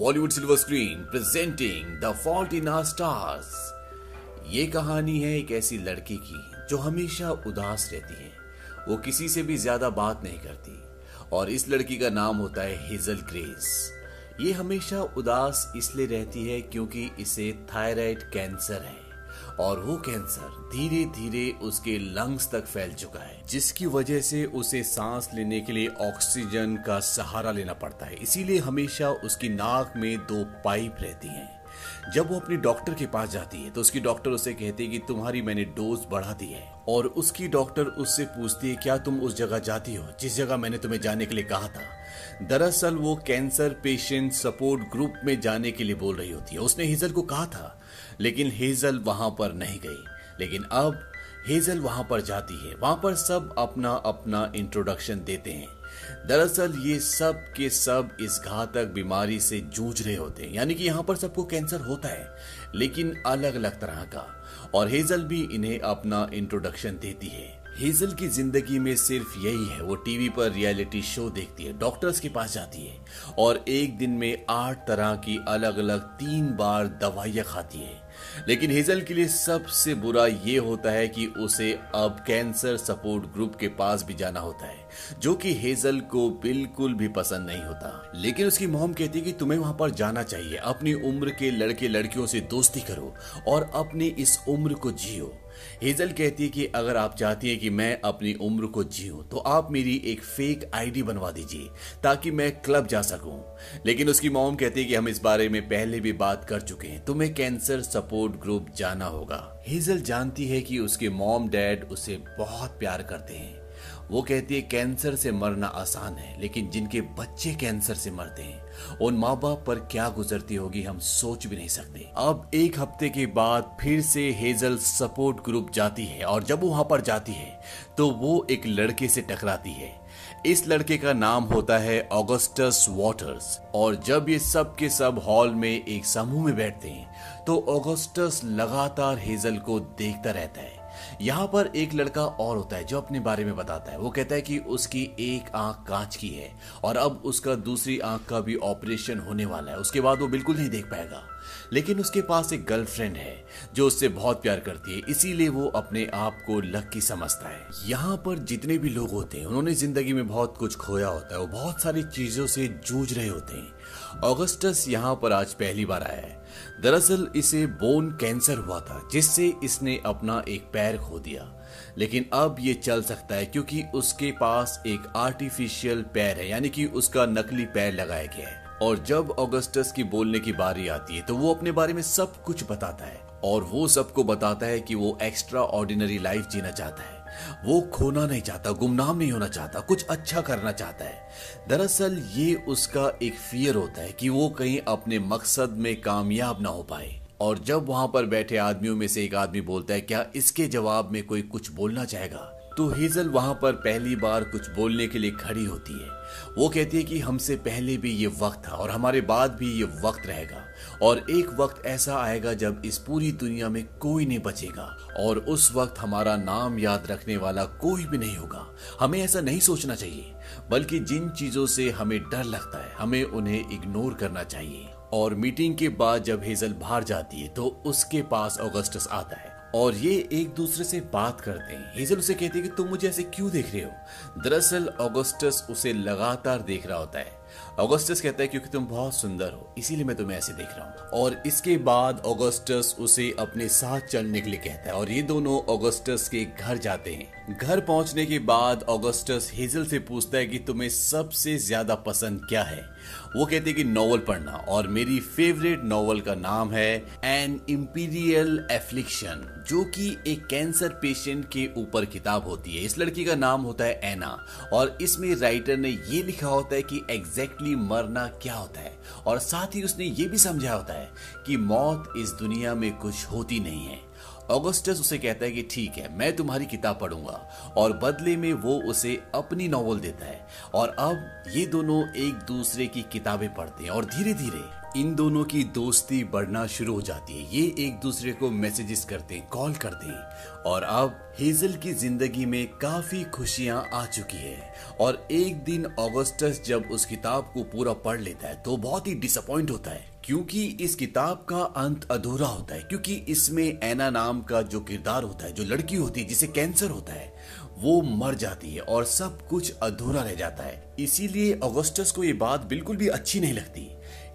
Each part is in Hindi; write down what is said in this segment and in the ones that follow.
Bollywood silver screen presenting the fault in our stars ये कहानी है एक ऐसी लड़की की जो हमेशा उदास रहती है। वो किसी से भी ज़्यादा बात नहीं करती और इस लड़की का नाम होता है हेजल ग्रेस ये हमेशा उदास इसलिए रहती है क्योंकि इसे थायराइड कैंसर है। और वो कैंसर धीरे धीरे उसके लंग्स तक फैल चुका है, जिसकी वजह से उसे सांस लेने के लिए ऑक्सीजन का सहारा लेना पड़ता है। इसीलिए हमेशा उसकी नाक में दो पाइप रहती हैं। जब वो अपनी डॉक्टर के पास जाती है तो उसकी डॉक्टर उसे कहती है कि तुम्हारी मैंने डोज बढ़ा दी है। और उसकी डॉक्टर उससे पूछती है, क्या तुम उस जगह जाती हो, जिस जगह मैंने तुम्हें जाने के लिए कहा था? दरअसल वो कैंसर पेशेंट सपोर्ट ग्रुप में जाने के लिए बोल रही होती है। उसने हेजल को कहा था लेकिन हेजल वहाँ पर नहीं गई। लेकिन अब हेजल वहाँ पर जाती है। वहाँ पर सब अपना अपना इंट्रोडक्शन देते हैं। दरअसल ये सब के सब इस घातक बीमारी से जूझ रहे होते हैं। यानी कि यहाँ पर सबको कैंसर होता है, लेकिन अलग अलग तरह का। और हेजल भी इन्हें अपना इंट्रोडक्शन देती है। हेजल की ज़िंदगी में सिर्फ़ यही है। वो टीवी पर रियलिटी शो देखती है डॉक्टर्स के पास जाती है। और एक दिन में आठ तरह की अलग अलग तीन बार दवाइयाँ खाती है। लेकिन हेजल के लिए सबसे बुरा ये होता है कि उसे अब कैंसर सपोर्ट ग्रुप के पास भी जाना होता है, जो कि हेजल को बिल्कुल भी पसंद नहीं होता। लेकिन उसकी मोम कहती है कि तुम्हें वहाँ पर जाना चाहिए, अपनी उम्र के लड़के लड़कियों से दोस्ती करो और अपनी इस उम्र को जियो। हेजल कहती है कि अगर आप चाहती हैं कि मैं अपनी उम्र को जीऊं तो आप मेरी एक फेक आईडी बनवा दीजिए, ताकि मैं क्लब जा सकूँ। लेकिन उसकी मॉम कहती है कि हम इस बारे में पहले भी बात कर चुके हैं, तुम्हें कैंसर सपोर्ट ग्रुप जाना होगा। हेजल जानती है कि उसके मॉम डैड उसे बहुत प्यार करते हैं। वो कहती है कैंसर से मरना आसान है, लेकिन जिनके बच्चे कैंसर से मरते हैं उन माँ बाप पर क्या गुजरती होगी हम सोच भी नहीं सकते। अब एक हफ़्ते के बाद फिर से हेजल सपोर्ट ग्रुप जाती है और जब वहाँ पर जाती है तो वो एक लड़के से टकराती है। इस लड़के का नाम होता है ऑगस्टस वाटर्स और जब ये सब के सब हॉल में एक समूह में बैठते हैं तो ऑगस्टस लगातार हेजल को देखता रहता है। यहाँ पर एक लड़का और होता है जो अपने बारे में बताता है। वो कहता है कि उसकी एक आँख कांच की है और अब उसका दूसरी आँख का भी ऑपरेशन होने वाला है। उसके बाद वो बिल्कुल नहीं देख पाएगा। लेकिन उसके पास एक गर्लफ्रेंड है जो उससे बहुत प्यार करती है, इसीलिए वो अपने आप को लक्की समझता है। यहाँ पर जितने भी लोग होते हैं, उन्होंने ज़िंदगी में बहुत कुछ खोया होता है वो बहुत सारी चीज़ों से जूझ रहे होते हैं। ऑगस्टस यहाँ पर आज पहली बार आया है। दरअसल इसे बोन कैंसर हुआ था, जिससे इसने अपना एक पैर खो दिया। लेकिन अब ये चल सकता है क्योंकि उसके पास एक आर्टिफिशियल पैर है, यानी कि उसका नकली पैर लगाया गया है। और जब ऑगस्टस की बोलने की बारी आती है तो वो अपने बारे में सब कुछ बताता है। और वो सबको बताता है कि वो एक्स्ट्रा ऑर्डिनरी लाइफ जीना चाहता है। वो खोना नहीं चाहता, गुमनाम नहीं होना चाहता, कुछ अच्छा करना चाहता है। दरअसल ये उसका एक फियर होता है कि वो कहीं अपने मकसद में कामयाब ना हो पाए। और जब वहाँ पर बैठे आदमियों में से एक आदमी बोलता है, क्या इसके जवाब में कोई कुछ बोलना चाहेगा? तो हेजल वहाँ पर पहली बार कुछ बोलने के लिए खड़ी होती है। वो कहती है कि हमसे पहले भी ये वक्त था और हमारे बाद भी ये वक्त रहेगा। और एक वक्त ऐसा आएगा जब इस पूरी दुनिया में कोई नहीं बचेगा और उस वक्त हमारा नाम याद रखने वाला कोई भी नहीं होगा। हमें ऐसा नहीं सोचना चाहिए, बल्कि जिन चीज़ों से हमें डर लगता है, हमें उन्हें इग्नोर करना चाहिए। और मीटिंग के बाद जब हेजल बाहर जाती है तो उसके पास ऑगस्टस आता है। और ये एक दूसरे से बात करते हैं। हेजल उसे कहती है कि तुम मुझे ऐसे क्यों देख रहे हो? दरअसल ऑगस्टस उसे लगातार देख रहा होता है। ऑगस्टस कहता है, क्योंकि तुम बहुत सुंदर हो, इसीलिए मैं तुम्हें ऐसे देख रहा हूँ। और इसके बाद ऑगस्टस उसे अपने साथ चलने के लिए कहता है, और ये दोनों ऑगस्टस के घर जाते हैं। घर पहुँचने के बाद ऑगस्टस हेजल से पूछता है कि तुम्हें सबसे ज़्यादा पसंद क्या है? वो कहते हैं कि नॉवल पढ़ना, और मेरी फेवरेट नॉवल का नाम है एन इम्पीरियल एफ्लिक्शन जो कि एक कैंसर पेशेंट के ऊपर किताब होती है। इस लड़की का नाम होता है एना और इसमें राइटर ने ये लिखा होता है कि एग्जैक्टली मरना क्या होता है? और साथ ही उसने ये भी समझा होता है कि मौत इस दुनिया में कुछ होती नहीं है। ऑगस्टस उसे कहता है कि ठीक है, मैं तुम्हारी किताब पढ़ूँगा, और बदले में वो उसे अपनी नॉवल देता है। और अब ये दोनों एक दूसरे की किताबें पढ़ते हैं, और धीरे धीरे इन दोनों की दोस्ती बढ़ना शुरू हो जाती है। ये एक दूसरे को मैसेजेस करते हैं कॉल करते हैं। और अब हेजल की ज़िंदगी में काफ़ी खुशियाँ आ चुकी है। और एक दिन ऑगस्टस जब उस किताब को पूरा पढ़ लेता है तो बहुत ही डिसअपॉइंट होता है। क्योंकि इस किताब का अंत अधूरा होता है, क्योंकि इसमें एना नाम का जो किरदार होता है, जो लड़की होती है, जिसे कैंसर होता है, वो मर जाती है और सब कुछ अधूरा रह जाता है। इसीलिए ऑगस्टस को ये बात बिल्कुल भी अच्छी नहीं लगती।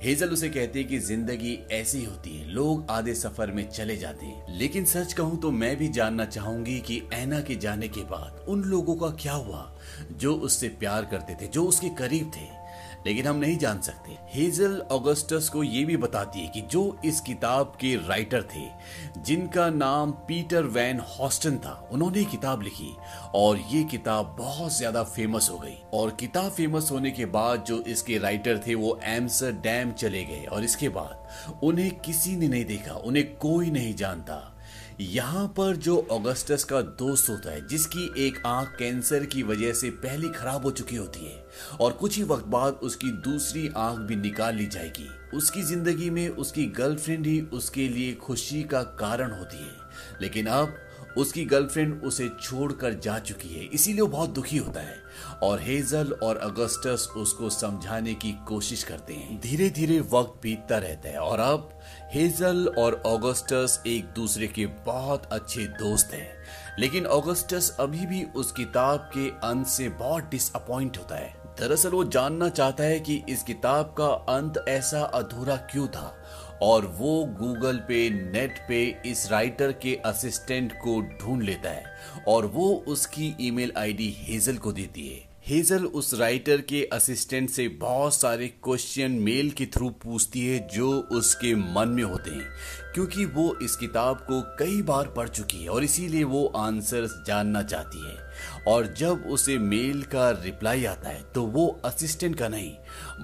हेजल उसे कहती है कि ज़िंदगी ऐसी होती है, लोग आधे सफ़र में चले जाते हैं। लेकिन सच कहूँ तो मैं भी जानना चाहूँगी कि ऐना के जाने के बाद उन लोगों का क्या हुआ, जो उससे प्यार करते थे, जो उसके करीब थे। लेकिन हम नहीं जान सकते। हेजल ऑगस्टस को ये भी बताती है कि जो इस किताब के राइटर थे, जिनका नाम पीटर वैन हॉस्टन था, उन्होंने किताब लिखी और ये किताब बहुत ज़्यादा फ़ेमस हो गई। और किताब फ़ेमस होने के बाद जो इसके राइटर थे, वो एम्सर डैम चले गए और इसके बाद उन्हें किसी ने नहीं देखा, उन्हें कोई नहीं जानता। यहाँ पर जो ऑगस्टस का दोस्त होता है, जिसकी एक आँख कैंसर की वजह से पहली खराब हो चुकी होती है, और कुछ ही वक्त बाद उसकी दूसरी आँख भी निकाल ली जाएगी। उसकी ज़िंदगी में उसकी गर्लफ्रेंड ही उसके लिए खुशी का कारण होती है। लेकिन अब, उसकी गर्लफ्रेंड उसे छोड़कर जा चुकी है, इसीलिए वो बहुत दुखी होता है। और हेजल और अगस्टस उसको समझाने की कोशिश करते हैं। धीरे धीरे वक्त बीतता रहता है, और अब हेजल और ऑगस्टस एक दूसरे के बहुत अच्छे दोस्त हैं। लेकिन ऑगस्टस अभी भी उस किताब के अंत से बहुत डिसअपॉइंट होता है। दरअसल वो जानना चाहता है कि इस किताब का अंत ऐसा अधूरा क्यों था। और वो गूगल पे, नेट पे इस राइटर के असिस्टेंट को ढूंढ लेता है। और वो उसकी ईमेल आईडी हेजल को देती है हेजल उस राइटर के असिस्टेंट से बहुत सारे क्वेश्चन मेल के थ्रू पूछती है जो उसके मन में होते हैं। क्योंकि वो इस किताब को कई बार पढ़ चुकी है और इसीलिए वो आंसर्स जानना चाहती है। और जब उसे मेल का रिप्लाई आता है तो वो असिस्टेंट का नहीं,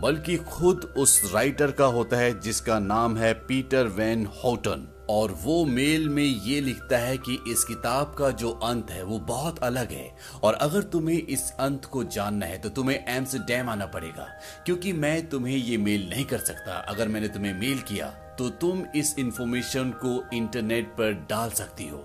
बल्कि खुद उस राइटर का होता है, जिसका नाम है पीटर वैन हॉटन और वो मेल में ये लिखता है कि इस किताब का जो अंत है, वो बहुत अलग है। और अगर तुम्हें इस अंत को जानना है तो तुम्हें एम्स्टरडैम आना पड़ेगा, क्योंकि मैं तुम्हें ये मेल नहीं कर सकता, अगर मैंने तुम्हें मेल किया। तो तुम इस इंफॉर्मेशन को इंटरनेट पर डाल सकती हो।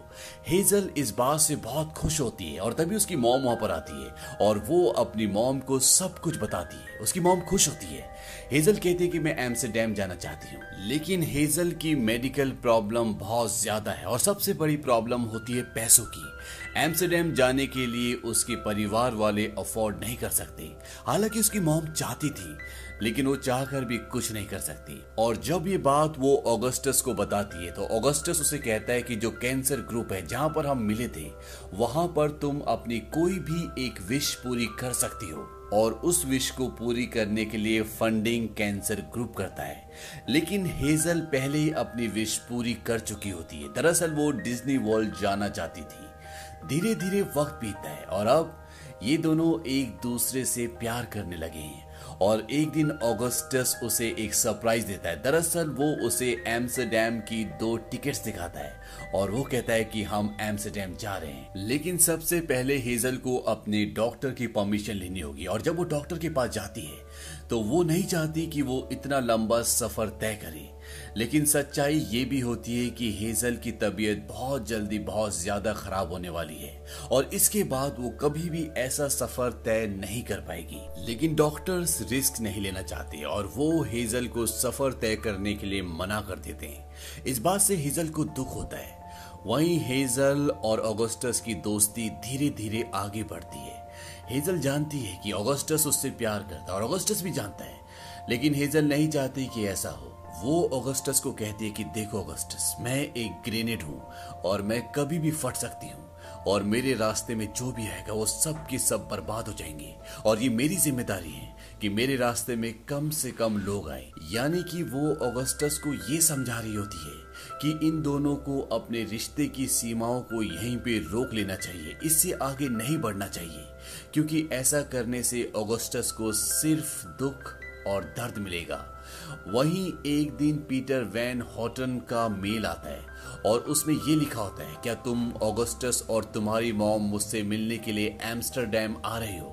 हेजल इस बात से बहुत खुश होती है और तभी उसकी मॉम वहाँ पर आती है और वो अपनी मॉम को सब कुछ बताती है। उसकी मॉम खुश होती है। हेजल कहती है कि मैं एम्स्टरडैम जाना चाहती हूँ। लेकिन हेजल की मेडिकल प्रॉब्लम बहुत ज़्यादा है और सबसे बड़ी प्रॉब्लम होती है पैसों की। एम्स्टरडैम जाने के लिए उसके परिवार वाले अफोर्ड नहीं कर सकते। हालाँकि उसकी मॉम चाहती थी। लेकिन वो चाहकर भी कुछ नहीं कर सकती। और जब ये बात वो ऑगस्टस को बताती है तो ऑगस्टस उसे कहता है कि जो कैंसर ग्रुप है, जहाँ पर हम मिले थे, वहाँ पर तुम अपनी कोई भी एक विश पूरी कर सकती हो। और उस विश को पूरी करने के लिए फंडिंग कैंसर ग्रुप करता है। लेकिन हेजल पहले ही अपनी विश पूरी कर चुकी होती है। दरअसल वो डिज्नी वर्ल्ड जाना चाहती थी। धीरे धीरे वक्त बीतता है, और अब ये दोनों एक दूसरे से प्यार करने लगे हैं। और एक दिन ऑगस्टस उसे एक सरप्राइज़ देता है। दरअसल वो उसे एम्स्टरडेम की दो टिकट्स दिखाता है और वो कहता है कि हम एम्सडेम जा रहे हैं। लेकिन सबसे पहले हेजल को अपने डॉक्टर की परमिशन लेनी होगी और जब वो डॉक्टर के पास जाती है तो वो नहीं चाहती कि वो इतना लंबा सफ़र तय करे। लेकिन सच्चाई ये भी होती है कि हेजल की तबीयत बहुत जल्दी बहुत ज़्यादा खराब होने वाली है और इसके बाद वो कभी भी ऐसा सफ़र तय नहीं कर पाएगी। लेकिन डॉक्टर्स रिस्क नहीं लेना चाहते और वो हेजल को सफ़र तय करने के लिए मना कर देते हैं। इस बात से हेजल को दुख होता है। वहीं हेजल और ऑगस्टस की दोस्ती धीरे धीरे आगे बढ़ती है। हेजल जानती है कि ऑगस्टस उससे प्यार करता है और ऑगस्टस भी जानता है। लेकिन हेजल नहीं चाहती कि ऐसा हो। वो ऑगस्टस को कहती है कि देखो ऑगस्टस मैं एक ग्रेनेड हूँ और मैं कभी भी फट सकती हूँ और मेरे रास्ते में जो भी आएगा, वो सब के सब बर्बाद हो जाएँगे। और ये मेरी ज़िम्मेदारी है कि मेरे रास्ते में कम से कम लोग आए। यानी कि वो ऑगस्टस को ये समझा रही होती है कि इन दोनों को अपने रिश्ते की सीमाओं को यहीं पे रोक लेना चाहिए। इससे आगे नहीं बढ़ना चाहिए, क्योंकि ऐसा करने से ऑगस्टस को सिर्फ़ दुख और दर्द मिलेगा। वहीं एक दिन पीटर वैन हॉटन का मेल आता है और उसमें ये लिखा होता है, क्या तुम ऑगस्टस और तुम्हारी मॉम मुझसे मिलने के लिए एम्स्टरडेम आ रहे हो?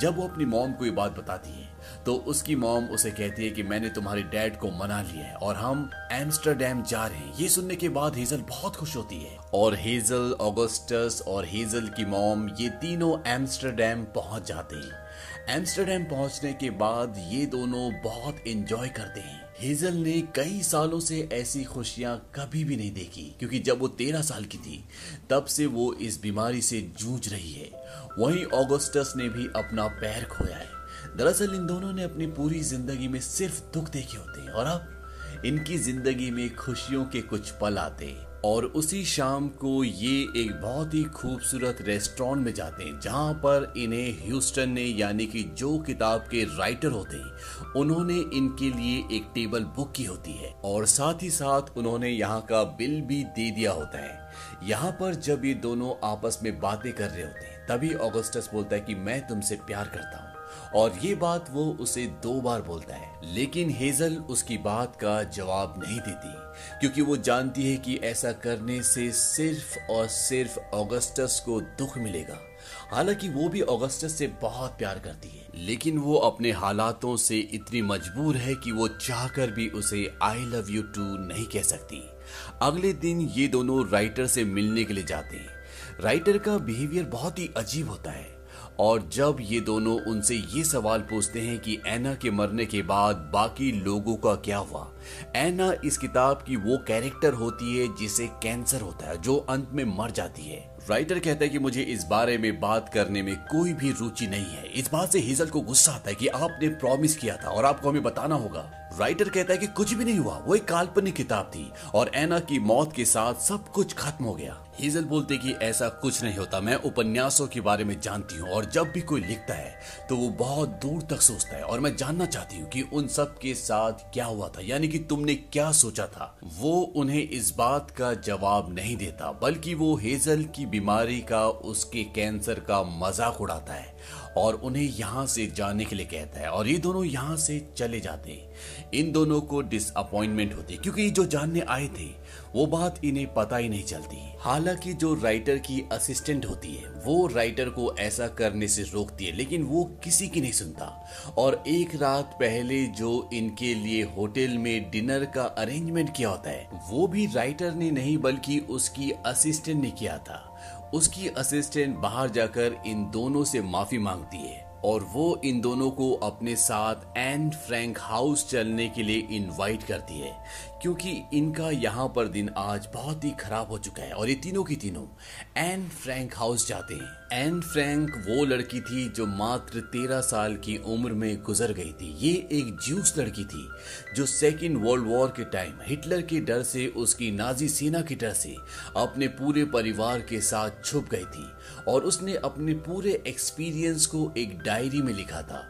जब वो अपनी मॉम को ये बात बताती है तो उसकी मॉम उसे कहती है कि मैंने तुम्हारे डैड को मना लिया है और हम एम्स्टरडेम जा रहे हैं। ये सुनने के बाद हेजल बहुत खुश होती है और हेजल, ऑगस्टस और हेजल की मॉम ये तीनों एम्स्टरडेम पहुँच जाते हैं। एम्स्टरडेम पहुँचने के बाद ये दोनों बहुत एंजॉय करते हैं। हेजल ने कई सालों से ऐसी खुशियाँ कभी भी नहीं देखी, क्योंकि जब वो तेरह साल की थी, तब से वो इस बीमारी से जूझ रही है। वहीं ऑगस्टस ने भी अपना पैर खोया है। दरअसल इन दोनों ने अपनी पूरी ज़िंदगी में सिर्फ़ दुख देखे होते हैं, और अब इनकी ज़िंदगी में खुशियों के कुछ पल आते हैं। और उसी शाम को ये एक बहुत ही खूबसूरत रेस्टोरेंट में जाते हैं, जहाँ पर इन्हें ह्यूस्टन ने, यानी कि जो किताब के राइटर होते हैं, उन्होंने इनके लिए एक टेबल बुक की होती है। और साथ ही साथ उन्होंने यहाँ का बिल भी दे दिया होता है। यहाँ पर जब ये दोनों आपस में बातें कर रहे होते हैं, तभी ऑगस्टस बोलता है कि मैं तुमसे प्यार करता हूँ। और ये बात वो उसे दो बार बोलता है। लेकिन हेजल उसकी बात का जवाब नहीं देती, क्योंकि वो जानती है कि ऐसा करने से सिर्फ़ और सिर्फ़ ऑगस्टस को दुख मिलेगा। हालाँकि वो भी ऑगस्टस से बहुत प्यार करती है, लेकिन वो अपने हालातों से इतनी मजबूर है कि वो चाहकर भी उसे आई लव यू टू नहीं कह सकती। अगले दिन ये दोनों राइटर से मिलने के लिए जाते हैं। राइटर का बिहेवियर बहुत ही अजीब होता है। और जब ये दोनों उनसे ये सवाल पूछते हैं कि एना के मरने के बाद बाकी लोगों का क्या हुआ एना इस किताब की वो कैरेक्टर होती है जिसे कैंसर होता है, जो अंत में मर जाती है। राइटर कहता है कि मुझे इस बारे में बात करने में कोई भी रुचि नहीं है। इस बात से हिजल को गुस्सा आता है कि आपने प्रॉमिस किया था और आपको हमें बताना होगा। राइटर कहता है कि कुछ भी नहीं हुआ, वो एक काल्पनिक किताब थी और एना की मौत के साथ सब कुछ खत्म हो गया। हेजल बोलते कि ऐसा कुछ नहीं होता, मैं उपन्यासों के बारे में जानती हूँ और जब भी कोई लिखता है तो वो बहुत दूर तक सोचता है और मैं जानना चाहती हूँ कि उन सब के साथ क्या हुआ था, यानी कि तुमने क्या सोचा था। वो उन्हें इस बात का जवाब नहीं देता, बल्कि वो हेजल की बीमारी का, उसके कैंसर का मज़ाक उड़ाता है। और उन्हें यहाँ से जाने के लिए कहता है। और ये दोनों यहाँ से चले जाते हैं। इन दोनों को डिसअपॉइंटमेंट होती है, क्योंकि जो जानने आए थे, वो बात इन्हें पता ही नहीं चलती। हालाँकि जो राइटर की असिस्टेंट होती है, वो राइटर को ऐसा करने से रोकती है, लेकिन वो किसी की नहीं सुनता। और एक रात पहले जो इनके लिए होटल में डिनर का अरेंजमेंट किया होता है, वो भी राइटर ने नहीं, बल्कि उसकी असिस्टेंट ने किया था। उसकी असिस्टेंट बाहर जाकर इन दोनों से माफ़ी मांगती है और वो इन दोनों को अपने साथ एंड फ्रैंक हाउस चलने के लिए इनवाइट करती है। क्योंकि इनका यहाँ पर दिन आज बहुत ही खराब हो चुका है और ये तीनों की तीनों। एन फ्रैंक हाउस जाते हैं। एन फ्रैंक वो लड़की थी जो मात्र तेरह साल की उम्र में गुजर गई थी। ये एक ज्यूस लड़की थी जो सेकेंड वर्ल्ड वॉर के टाइम हिटलर के डर से, उसकी नाजी सेना के डर से अपने पूरे परिवार के साथ छुप गई थी और उसने अपने पूरे एक्सपीरियंस को एक डायरी में लिखा था,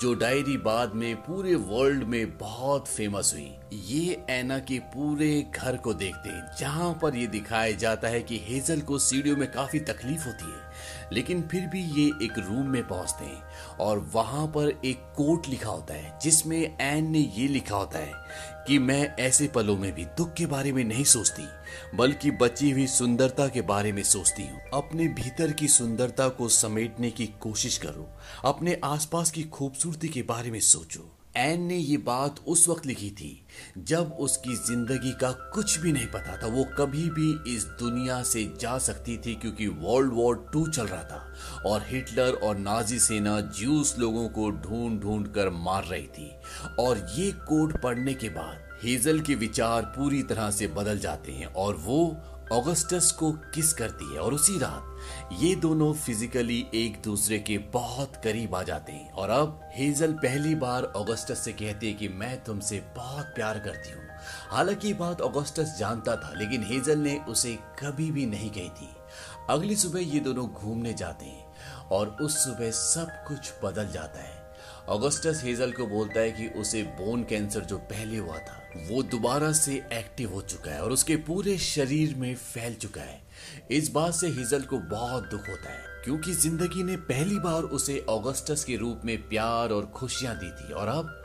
जो डायरी बाद में पूरे वर्ल्ड में बहुत फ़ेमस हुई। ये एना के पूरे घर को देखते हैं, जहाँ पर ये दिखाया जाता है कि हेजल को सीढ़ियों में काफ़ी तकलीफ़ होती है, लेकिन फिर भी ये एक रूम में पहुँचते हैं, और वहाँ पर एक कोट लिखा होता है, जिसमें एन ने ये लिखा होता है कि मैं ऐसे पलों में भी दुख के बारे में नहीं सोचती, बल्कि बची हुई सुंदरता के बारे में सोचती हूँ। अपने भीतर की सुंदरता को समेटने की कोशिश करो, अपने आसपास की खूबसूरती के बारे में सोचो। एन ने ये बात उस वक्त लिखी थी, जब उसकी ज़िंदगी का कुछ भी नहीं पता था, वो कभी भी इस दुनिया से जा सकती थी क्योंकि वर्ल्ड वॉर टू चल रहा था और हिटलर और नाजी सेना ज्यूस लोगों को ढूंढ ढूंढ कर मार रही थी। और ये कोड पढ़ने के बाद हेजल के विचार पूरी तरह से बदल जाते हैं और वो ऑगस्टस को किस करती है और उसी रात ये दोनों फिजिकली एक दूसरे के बहुत करीब आ जाते हैं। और अब हेजल पहली बार ऑगस्टस से कहती है कि मैं तुमसे बहुत प्यार करती हूँ। हालाँकि बात ऑगस्टस जानता था, लेकिन हेजल ने उसे कभी भी नहीं कही थी। अगली सुबह ये दोनों घूमने जाते हैं और उस सुबह सब कुछ बदल जाता है। ऑगस्टस हेजल को बोलता है कि उसे बोन कैंसर जो पहले हुआ था, वो दोबारा से एक्टिव हो चुका है और उसके पूरे शरीर में फैल चुका है। इस बात से हेजल को बहुत दुख होता है, क्योंकि ज़िंदगी ने पहली बार उसे ऑगस्टस के रूप में प्यार और खुशियाँ दी थी और अब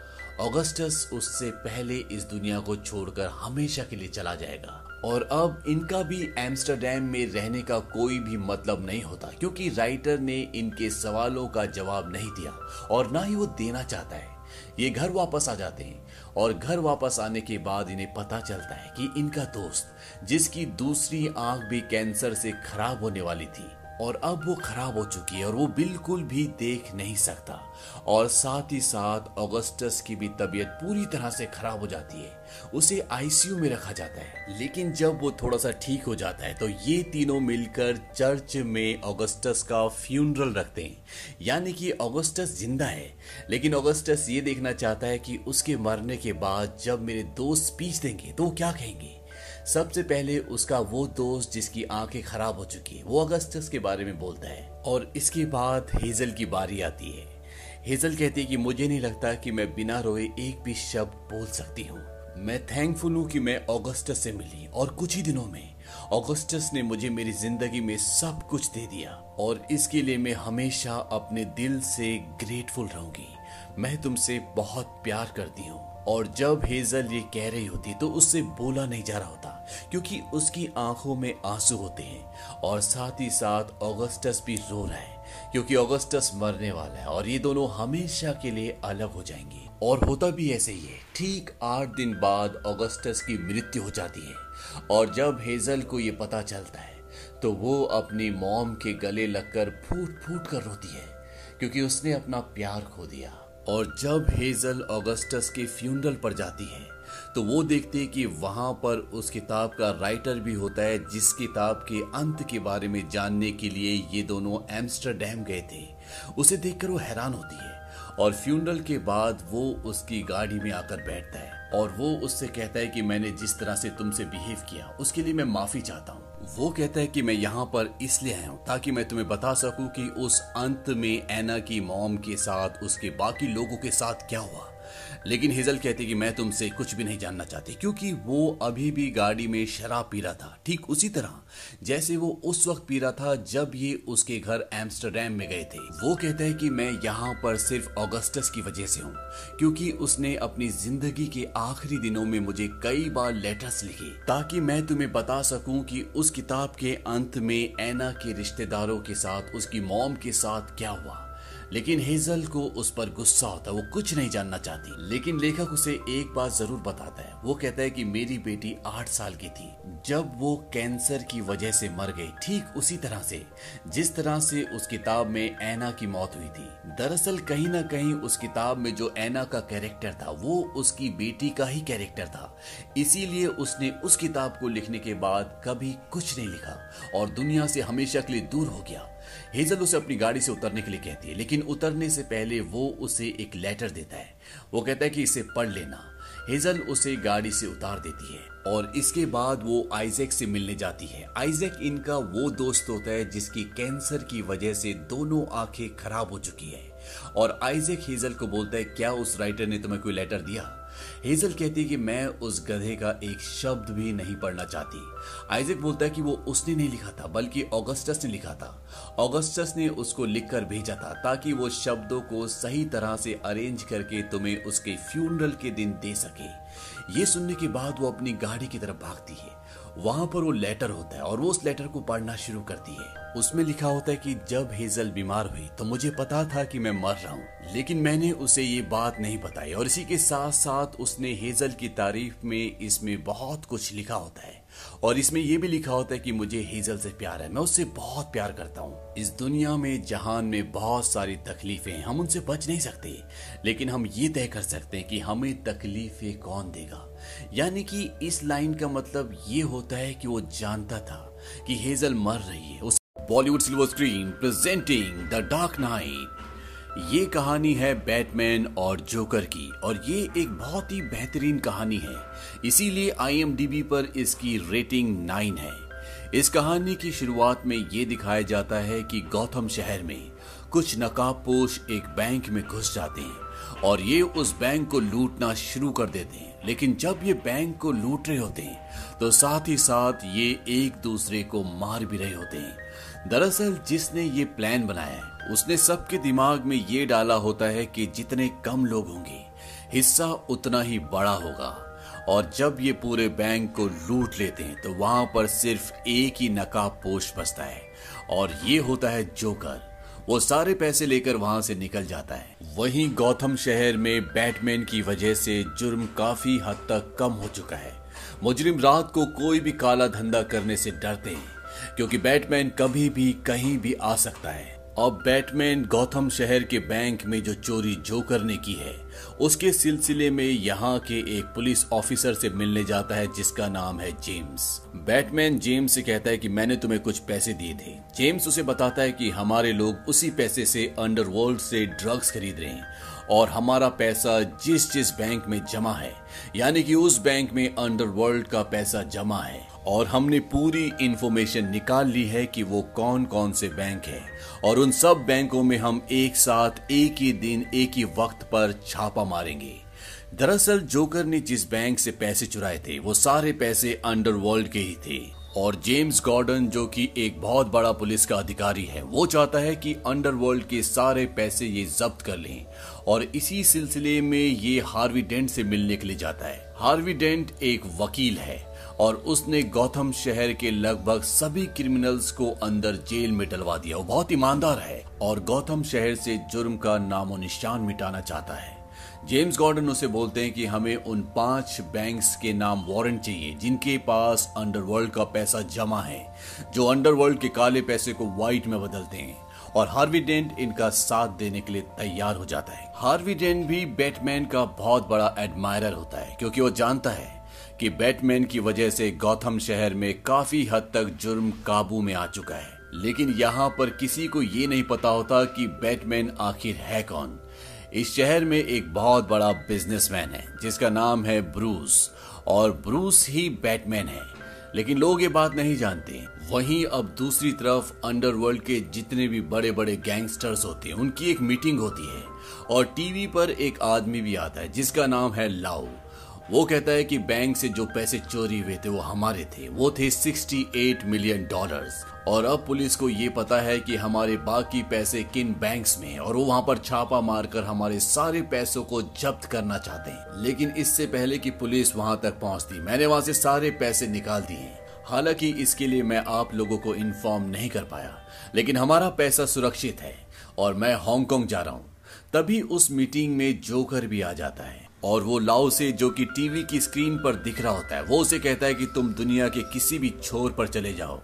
ऑगस्टस उससे पहले इस दुनिया को छोड़कर हमेशा के लिए चला जाएगा। और अब इनका भी एम्स्टरडेम में रहने का कोई भी मतलब नहीं होता, क्योंकि राइटर ने इनके सवालों का जवाब नहीं दिया और ना ही वो देना चाहता है। ये घर वापस आ जाते हैं और घर वापस आने के बाद इन्हें पता चलता है कि इनका दोस्त, जिसकी दूसरी आँख भी कैंसर से खराब होने वाली थी और अब वो खराब हो चुकी है और वो बिल्कुल भी देख नहीं सकता। और साथ ही साथ ऑगस्टस की भी तबीयत पूरी तरह से खराब हो जाती है। उसे आईसीयू में रखा जाता है। लेकिन जब वो थोड़ा सा ठीक हो जाता है तो ये तीनों मिलकर चर्च में ऑगस्टस का फ्यूनरल रखते हैं। यानी कि ऑगस्टस ज़िंदा है। लेकिन ऑगस्टस ये देखना चाहता है कि उसके मरने के बाद जब मेरे दोस्त स्पीच देंगे तो वो क्या कहेंगे? सबसे पहले उसका वो दोस्त जिसकी आँखें खराब हो चुकी है, वो अगस्टस के बारे में बोलता है। और इसके बाद हेजल की बारी आती है। हेजल कहती है कि मुझे नहीं लगता कि मैं बिना रोए एक भी शब्द बोल सकती हूँ। मैं थैंकफुल हूँ कि मैं ऑगस्टस से मिली और कुछ ही दिनों में ऑगस्टस ने मुझे मेरी ज़िंदगी में सब कुछ दे दिया। और इसके लिए मैं हमेशा अपने दिल से ग्रेटफुल रहूँगी। मैं तुमसे बहुत प्यार करती हूँ। और जब हेजल ये कह रही होती तो उससे बोला नहीं जा रहा होता। क्योंकि उसकी आँखों में आँसू होते हैं और साथ ही साथ ऑगस्टस भी रो रहा है, क्योंकि ऑगस्टस मरने वाला है और ये दोनों हमेशा के लिए अलग हो जाएँगे। और होता भी ऐसे ही है, ठीक आठ दिन बाद ऑगस्टस की मृत्यु हो जाती है और जब हेजल को ये पता चलता है तो वो अपनी मॉम के गले लगकर फूट फूट कर रोती है, क्योंकि उसने अपना प्यार खो दिया। और जब हेजल ऑगस्टस के फ्यूनरल पर जाती है तो वो देखते कि वहाँ पर उस किताब का राइटर भी होता है, जिस किताब के अंत के बारे में जानने के लिए ये दोनों एम्स्टरडेम गए थे। उसे देखकर वो हैरान होती है और फ्यूनरल के बाद वो उसकी गाड़ी में आकर बैठता है और वो उससे कहता है कि मैंने जिस तरह से तुमसे बिहेव किया, उसके लिए मैं माफ़ी चाहता हूँ। वो कहता है कि मैं यहाँ पर इसलिए आया हूँ ताकि मैं तुम्हें बता सकूँ कि उस अंत में एना की मॉम के साथ, उसके बाकी लोगों के साथ क्या हुआ। लेकिन हेजल कहती कि मैं तुमसे कुछ भी नहीं जानना चाहती, क्योंकि वो अभी भी गाड़ी में शराब पी रहा था। ठीक उसी तरह, जैसे वो उस वक्त पी रहा था जब ये उसके घर एम्स्टरडेम में गए थे। वो कहता है कि मैं यहाँ पर सिर्फ़ ऑगस्टस की वजह से हूँ, क्योंकि उसने अपनी ज़िंदगी के आखिरी दिनों में मुझे कई बार लेटर्स लिखे, ताकि मैं तुम्हें बता सकूँ कि उस किताब के अंत में एना के रिश्तेदारों के साथ, उसकी मॉम के साथ क्या हुआ। लेकिन हेजल को उस पर गुस्सा होता है वो कुछ नहीं जानना चाहती। लेकिन लेखक उसे एक बात ज़रूर बताता है। वो कहता है कि मेरी बेटी आठ साल की थी। जब वो कैंसर की वजह से मर गई, ठीक उसी तरह से, जिस तरह से उस किताब में ऐना की मौत हुई थी। दरअसल कहीं ना कहीं उस किताब में जो ऐना का कैरेक्टर था, वो उसकी बेटी का ही कैरेक्टर था। इसीलिए उसने उस किताब को लिखने के बाद कभी कुछ नहीं लिखा और दुनिया से हमेशा के लिए दूर हो गया। हेजल उसे अपनी गाड़ी से उतरने के लिए कहती है, लेकिन उतरने से पहले वो उसे एक लेटर देता है। वो कहता है कि इसे पढ़ लेना। हेजल उसे गाड़ी से उतार देती है और इसके बाद वो आइजैक से मिलने जाती है। आइजैक इनका वो दोस्त होता है जिसकी कैंसर की वजह से दोनों आँखें खराब हो चुकी है। और आइजैक हेजल को बोलता है, क्या उस राइटर ने तुम्हें कोई लेटर दिया? हेजल कहती है कि मैं उस गधे का एक शब्द भी नहीं पढ़ना चाहती। आइजक बोलता है कि वो उसने नहीं लिखा था, बल्कि ऑगस्टस ने लिखा था। ऑगस्टस ने उसको लिखकर भेजा था, ताकि वो शब्दों को सही तरह से अरेंज करके तुम्हें उसके फ्यूनरल के दिन दे सके। ये सुनने के बाद वो अपनी गाड़ी की तरफ़ भागती है। वहाँ पर वो लेटर होता है और वो उस लेटर को पढ़ना शुरू करती है। उसमें लिखा होता है कि जब हेजल बीमार हुई तो मुझे पता था कि मैं मर रहा हूँ, लेकिन मैंने उसे ये बात नहीं बताई। और इसी के साथ साथ उसने हेजल की तारीफ़ में इसमें बहुत कुछ लिखा होता है। और इसमें यह भी लिखा होता है कि मुझे हेजल से प्यार है। मैं उससे बहुत प्यार करता हूँ। इस दुनिया में, जहान में बहुत सारी तकलीफें हैं। हम उनसे बच नहीं सकते, लेकिन हम ये तय कर सकते हैं कि हमें तकलीफें कौन देगा। यानी कि इस लाइन का मतलब ये होता है कि वो जानता था कि हेजल मर रही है। उस Bollywood silver screen presenting the dark knight. ये कहानी है बैटमैन और जोकर की, और ये एक बहुत ही बेहतरीन कहानी है। इसीलिए आईएमडीबी पर इसकी रेटिंग नाइन है। इस कहानी की शुरुआत में ये दिखाया जाता है कि गौतम शहर में कुछ नकाबपोश एक बैंक में घुस जाते हैं, और ये उस बैंक को लूटना शुरू कर देते हैं। लेकिन जब ये बैंक को लूट रहे होते हैं तो साथ ही साथ ये एक दूसरे को मार भी रहे होते हैं। दरअसल जिसने ये प्लान बनाया है उसने सबके दिमाग में ये डाला होता है कि जितने कम लोग होंगे, हिस्सा उतना ही बड़ा होगा। और जब ये पूरे बैंक को लूट लेते हैं तो वहाँ पर सिर्फ़ एक ही नकाब पोष बसता है। और ये होता है जोकर। वो सारे पैसे लेकर वहाँ से निकल जाता है। वहीं गौतम शहर में बैटमैन की वजह से जुर्म काफ़ी हद तक कम हो चुका है। मुजरिम रात को कोई भी काला धंधा करने से डरते हैं, क्योंकि बैटमैन कभी भी कहीं भी आ सकता है। अब बैटमैन गौतम शहर के बैंक में जो चोरी जोकर ने की है, उसके सिलसिले में यहाँ के एक पुलिस ऑफिसर से मिलने जाता है, जिसका नाम है जेम्स। बैटमैन जेम्स से कहता है कि मैंने तुम्हें कुछ पैसे दिए थे। जेम्स उसे बताता है कि हमारे लोग उसी पैसे से अंडरवर्ल्ड से ड्रग्स खरीद रहे हैं और हमारा पैसा जिस जिस बैंक में जमा है, यानी कि उस बैंक में अंडरवर्ल्ड का पैसा जमा है। और हमने पूरी इंफॉर्मेशन निकाल ली है कि वो कौन कौन से बैंक है। और उन सब बैंकों में हम एक साथ, एक ही दिन, एक ही वक्त पर छापा मारेंगे। दरअसल जोकर ने जिस बैंक से पैसे चुराए थे, वो सारे पैसे अंडरवर्ल्ड के ही थे। और जेम्स गॉर्डन, जो कि एक बहुत बड़ा पुलिस का अधिकारी है, वो चाहता है कि अंडरवर्ल्ड के सारे पैसे ये जब्त कर लें। और इसी सिलसिले में ये हार्वी डेंट से मिलने के लिए जाता है। हार्वी डेंट एक वकील है। और उसने गौतम शहर के लगभग सभी क्रिमिनल्स को अंदर जेल में डलवा दिया। वो बहुत ईमानदार है और गौतम शहर से जुर्म का नामो निशान मिटाना चाहता है। जेम्स गॉर्डन उसे बोलते हैं कि हमें उन पाँच बैंक्स के नाम वारंट चाहिए, जिनके पास अंडरवर्ल्ड का पैसा जमा है, जो अंडरवर्ल्ड के काले पैसे को व्हाइट में बदलते हैं। और हार्वी डेंट इनका साथ देने के लिए तैयार हो जाता है। हार्वी डेंट भी बैटमैन का बहुत बड़ा एडमायरर होता है, क्योंकि वो जानता है कि बैटमैन की वजह से गौतम शहर में काफ़ी हद तक जुर्म काबू में आ चुका है। लेकिन यहाँ पर किसी को ये नहीं पता होता कि बैटमैन आखिर है कौन। इस शहर में एक बहुत बड़ा बिजनेसमैन है, जिसका नाम है ब्रूस, और ब्रूस ही बैटमैन है। लेकिन लोग ये बात नहीं जानते। वहीं अब दूसरी तरफ़ अंडरवर्ल्ड के जितने भी बड़े बड़े गैंगस्टर्स होते हैं, उनकी एक मीटिंग होती है, और टीवी पर एक आदमी भी आता है, जिसका नाम है लाउ वो कहता है कि बैंक से जो पैसे चोरी हुए थे, वो हमारे थे। वो थे 68 मिलियन डॉलर्स और अब पुलिस को ये पता है कि हमारे बाकी पैसे किन बैंक्स में और वो वहाँ पर छापा मारकर हमारे सारे पैसों को जब्त करना चाहते हैं। लेकिन इससे पहले कि पुलिस वहाँ तक पहुँचती, मैंने वहाँ से सारे पैसे निकाल दिए। हालाँकि इसके लिए मैं आप लोगों को इन्फॉर्म नहीं कर पाया, लेकिन हमारा पैसा सुरक्षित है, और मैं हांगकांग जा रहा हूँ। तभी उस मीटिंग में जोकर भी आ जाता है। और वो लाओ से जो कि टीवी की स्क्रीन पर दिख रहा होता है, वो उसे कहता है कि तुम दुनिया के किसी भी छोर पर चले जाओ।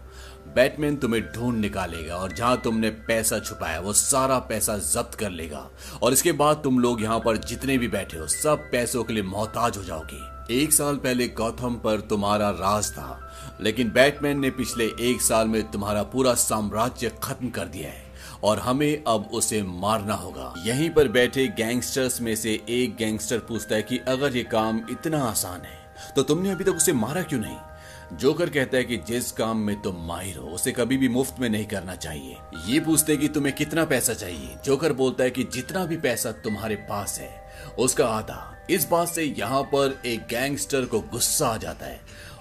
बैटमैन तुम्हें ढूंढ निकालेगा और जहाँ तुमने पैसा छुपाया, वो सारा पैसा जब्त कर लेगा। और इसके बाद तुम लोग यहाँ पर जितने भी बैठे हो, सब पैसों के लिए मोहताज हो जाओगे। एक साल पहले गौतम पर तुम्हारा राज था, लेकिन बैटमैन ने पिछले एक साल में तुम्हारा पूरा साम्राज्य खत्म कर दिया है। और हमें अब उसे मारना होगा। यहीं पर बैठे गैंगस्टर्स में से एक गैंगस्टर पूछता है कि अगर ये काम इतना आसान है तो तुमने अभी तक उसे मारा क्यों नहीं? जोकर कहता है कि जिस काम में तुम माहिर हो, उसे कभी भी मुफ़्त में नहीं करना चाहिए। ये पूछते कि तुम्हें कितना पैसा चाहिए? जोकर बोलता है कि जितना भी पैसा तुम्हारे पास है, उसका आधा। इस बात से यहाँ पर एक गैंगस्टर को गुस्सा आ जाता है।